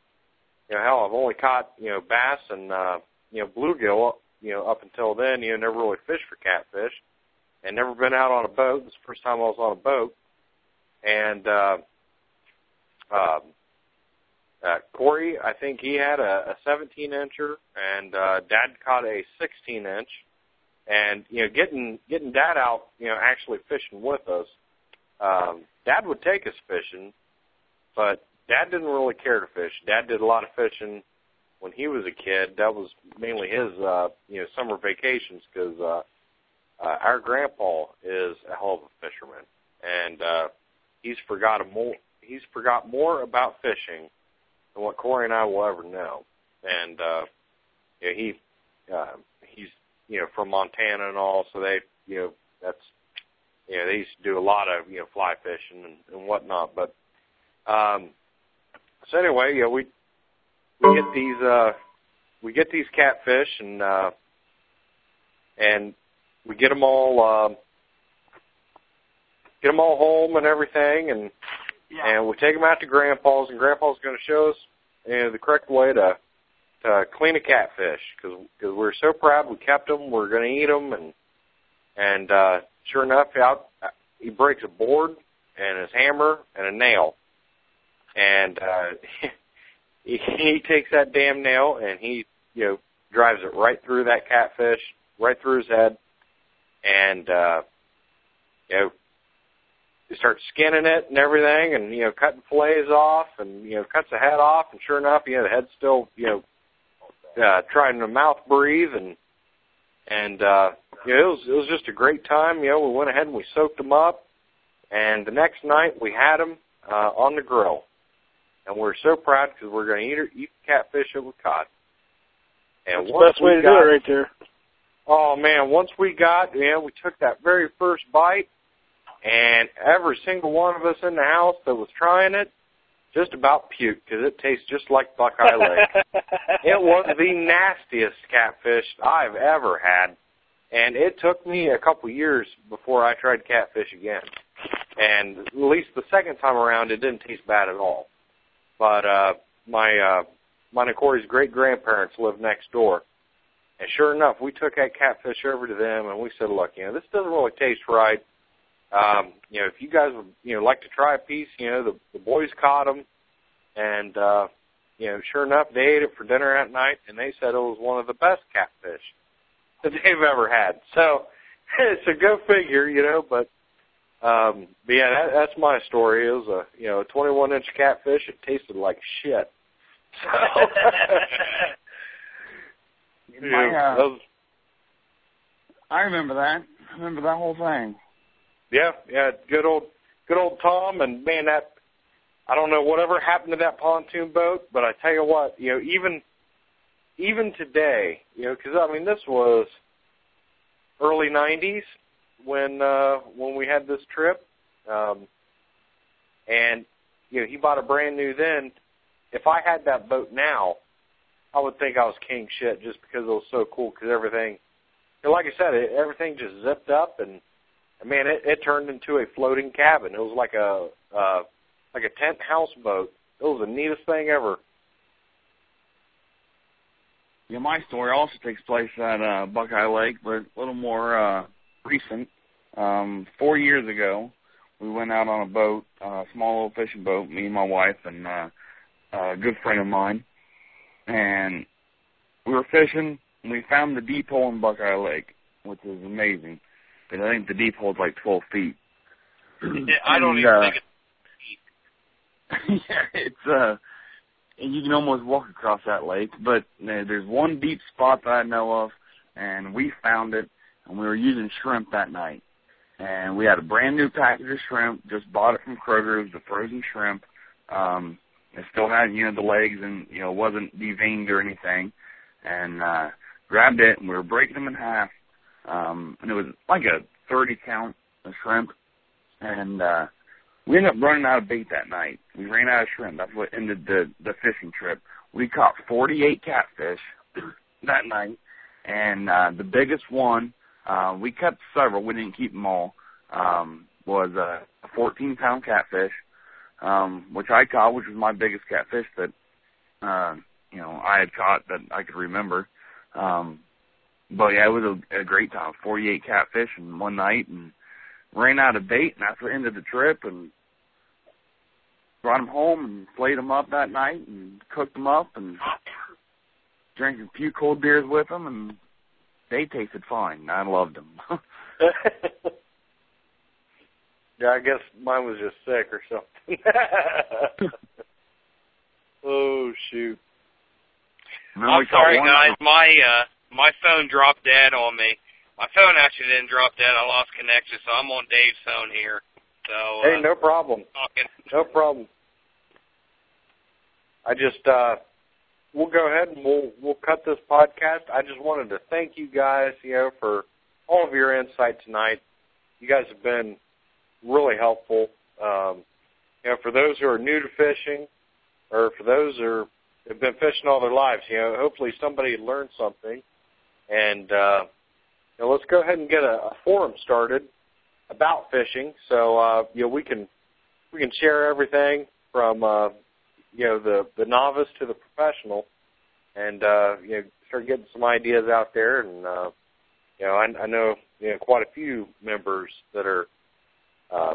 you know, hell, I've only caught, you know, bass and, uh, you know, bluegill, you know, up until then, you know, never really fished for catfish and never been out on a boat. It's the first time I was on a boat. And, uh, um, uh, Corey, I think he had a, a 17 incher, and uh, Dad caught a 16 inch. And you know, getting getting Dad out, you know, actually fishing with us. Um, Dad would take us fishing, but Dad didn't really care to fish. Dad did a lot of fishing when he was a kid. That was mainly his, uh, you know, summer vacations because uh, uh, our grandpa is a hell of a fisherman, and uh, he's forgot a more he's forgot more about fishing than what Corey and I will ever know. And uh you know, he uh he's you know from Montana and all, so they you know that's you know, they used to do a lot of, you know, fly fishing and, and whatnot. But um so anyway, you know, we we get these uh we get these catfish and uh and we get them all um get them all home and everything and and we take them out to Grandpa's, and Grandpa's going to show us you know, the correct way to to clean a catfish because because we're so proud we kept them. We're going to eat them, and and uh, sure enough, out he breaks a board and his hammer and a nail, and uh, he, he takes that damn nail and he you know drives it right through that catfish, right through his head, and uh, you know he starts skinning it and everything and you know cutting fillets off and you know cuts the head off and sure enough you know the head's still you know uh trying to mouth breathe and and uh you know it was it was just a great time. You know we went ahead and we soaked them up and the next night we had them uh on the grill. And we're so proud because we're going to eat eat catfish that we caught and That's the best way to got, do it right there. Oh man, once we got, you know, we took that very first bite, and every single one of us in the house that was trying it just about puked because it tastes just like Buckeye Lake. it was the nastiest catfish I've ever had, and it took me a couple years before I tried catfish again. And at least the second time around, it didn't taste bad at all. But uh, my uh, Corey's great grandparents lived next door. And sure enough, we took that catfish over to them and we said, look, you know, this doesn't really taste right. Um, you know, if you guys would, you know, like to try a piece, you know, the, the boys caught them and, uh, you know, sure enough, they ate it for dinner that night and they said it was one of the best catfish that they've ever had. So, so go figure, you know, but, Um, but yeah, that, that's my story. It was a you know a 21 inch catfish. It tasted like shit. So My, yeah, uh, that was, I remember that. I remember that whole thing. yeah, yeah, good old good old Tom. And man, that I don't know whatever happened to that pontoon boat, but I tell you what, you know, even even today, you know, because I mean this was early '90s when uh, when we had this trip, um, and you know he bought a brand new then. If I had that boat now, I would think I was king shit just because it was so cool. Because everything, and like I said, it, everything just zipped up and, man, it, it turned into a floating cabin. It was like a uh, like a tent house boat. It was the neatest thing ever. Yeah, my story also takes place at uh, Buckeye Lake, but a little more uh, recent. Um, four years ago, we went out on a boat, uh, a small little fishing boat, me and my wife and uh, a good friend of mine, and we were fishing. and We found the deep hole in Buckeye Lake, which is amazing. But I think the deep hole's like 12 feet. I don't And, even uh, think it's yeah, it's uh, and you can almost walk across that lake. But uh, there's one deep spot that I know of, and we found it, and we were using shrimp that night, and we had a brand new package of shrimp, just bought it from Kroger's, the frozen shrimp. Um, it still had you know the legs, and you know wasn't deveined or anything, and uh, grabbed it, and we were breaking them in half, um, and it was like a 30 count of shrimp, and uh, we ended up running out of bait that night. We ran out of shrimp. That's what ended the the fishing trip. We caught 48 catfish that night, and uh, the biggest one uh, we kept several. We didn't keep them all. Um, was a 14 pound catfish, um, which I caught, which was my biggest catfish that uh, you know I had caught that I could remember. Um, but yeah, it was a, a great time. 48 catfish in one night, and ran out of bait, and that's what ended the trip. And brought them home and played them up that night, and cooked them up, and drank a few cold beers with them, and they tasted fine. I loved them. yeah, I guess mine was just sick or something. oh shoot. And I'm sorry, one- guys. My uh, my phone dropped dead on me. My phone actually didn't drop dead. I lost connection, so I'm on Dave's phone here. So Hey, uh, no problem. talking. No problem. I just uh we'll go ahead and we'll we'll cut this podcast. I just wanted to thank you guys, you know, for all of your insight tonight. You guys have been really helpful. Um you know, for those who are new to fishing or for those who are, have been fishing all their lives, you know, hopefully somebody learned something. And uh you know, let's go ahead and get a, a forum started about fishing so uh you know we can we can share everything from uh you know the the novice to the professional and uh you know start getting some ideas out there and uh you know I, I know you know quite a few members that are uh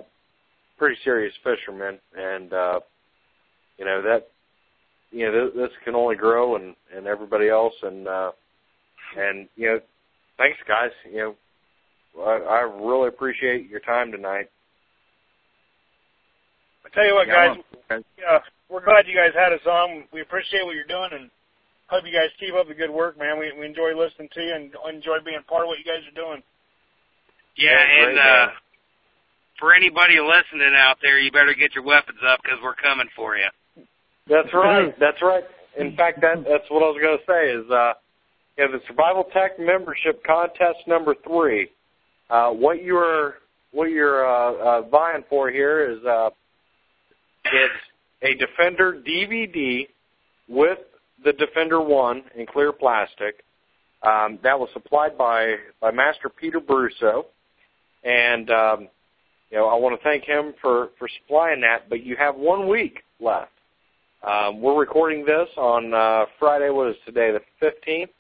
pretty serious fishermen and uh you know that you know th- this can only grow and and everybody else and uh and you know thanks guys you know I, I really appreciate your time tonight I tell you what, Yeah, guys, uh, we're glad you guys had us on. We appreciate what you're doing, and hope you guys keep up the good work, man. We we enjoy listening to you and enjoy being part of what you guys are doing. Yeah, Yeah, and great, uh, man. For anybody listening out there, you better get your weapons up because we're coming for you. That's right. That's right. In fact, that that's what I was going to say is uh, you know, the Survival Tech membership contest number three. Uh, what you're what you're uh, uh, vying for here is uh, it's a Defender DVD with the Defender One in clear plastic. Um, that was supplied by by Master Peter Brusso, and um, you know I want to thank him for for supplying that. But you have one week left. Um, we're recording this on uh, Friday. What is today? The fifteenth,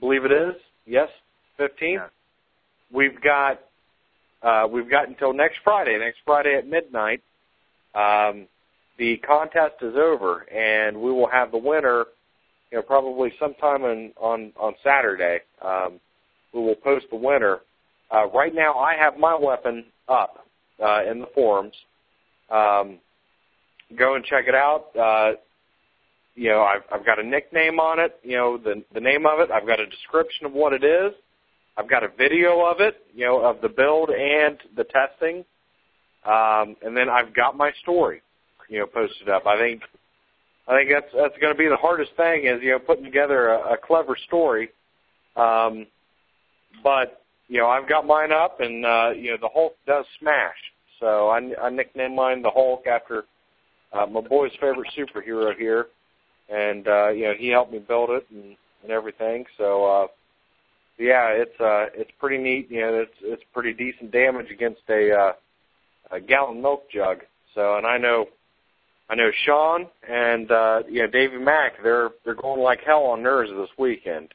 believe it is. Yes, fifteenth. We've got uh, we've got until next Friday. Next Friday at midnight. Um, the contest is over, and we will have the winner. You know, probably sometime in, on on Saturday. Um, we will post the winner. Uh, right now, I have my weapon up uh, in the forums. Um, go and check it out. Uh, you know, I've, I've got a nickname on it. You know, the the name of it. I've got a description of what it is. I've got a video of it. You know, of the build and the testing. Um, and then I've got my story. You know, posted up. I think I think that's that's going to be the hardest thing is you know putting together a, a clever story. Um, but you know I've got mine up, and uh, you know the Hulk does smash. So I, I nicknamed mine the Hulk after uh, my boy's favorite superhero here, and uh, you know he helped me build it and, and everything. So uh, yeah, it's uh, it's pretty neat. You know, it's it's pretty decent damage against a, uh, a gallon milk jug. So and I know I know Sean and uh, you know Davy Mack. They're they're going like hell on nerves this weekend,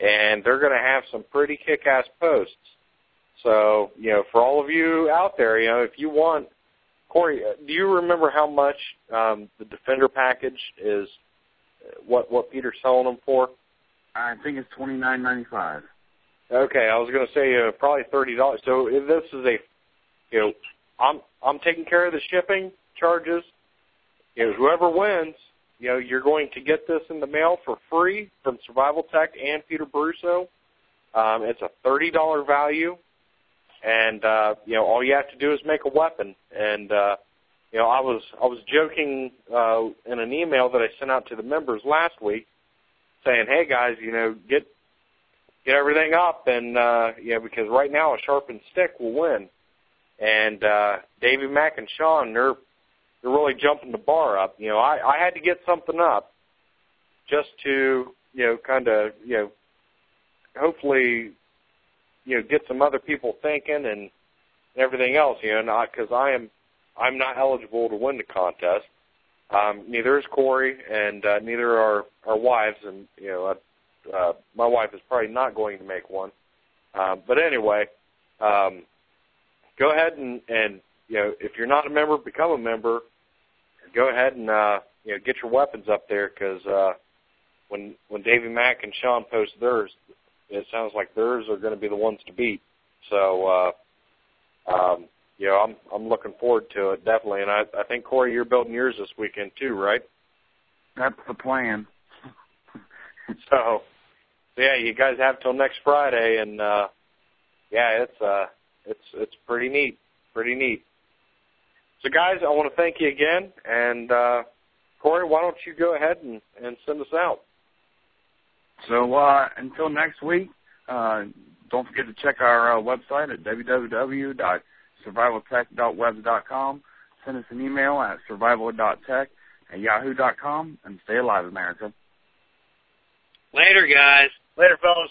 and they're going to have some pretty kick-ass posts. So you know, for all of you out there, you know, if you want, Corey, uh, do you remember how much um, the Defender package is? uh, What what Peter's selling them for? I think it's twenty nine ninety five. Okay, I was going to say uh, probably thirty dollars. So if this is a, you know, I'm I'm taking care of the shipping charges. You know, whoever wins, you know, you're going to get this in the mail for free from Survival Tech and Peter Brusso. Um, it's a thirty dollar value, and uh, you know, all you have to do is make a weapon. And uh, you know, I was I was joking uh, in an email that I sent out to the members last week, saying, "Hey guys, you know, get get everything up, and uh, you know, because right now a sharpened stick will win." And uh, Davey Mack and Sean, they're they're really jumping the bar up. You know, I, I had to get something up just to you know, kind of you know, hopefully, you know, get some other people thinking and everything else. You know, not because I am I'm not eligible to win the contest. Um, neither is Corey, and uh, neither are our wives. And you know, uh, uh, my wife is probably not going to make one. Um, but anyway, um, go ahead and, and you know, if you're not a member, become a member. Go ahead and uh, you know get your weapons up there because uh, when when Davey Mack and Sean post theirs, it sounds like theirs are going to be the ones to beat. So. Uh, um, you know, I'm I'm looking forward to it definitely, and I I think Corey, you're building yours this weekend too, right? That's the plan. So, yeah, you guys have till next Friday, and uh, yeah, it's uh, it's it's pretty neat, pretty neat. So, guys, I want to thank you again, and uh, Corey, why don't you go ahead and and send us out? So uh, until next week, uh, don't forget to check our uh, website at www.survivaltech.webs.com. Send us an email at survival.tech at yahoo.com and stay alive, America. Later, guys. Later, fellas.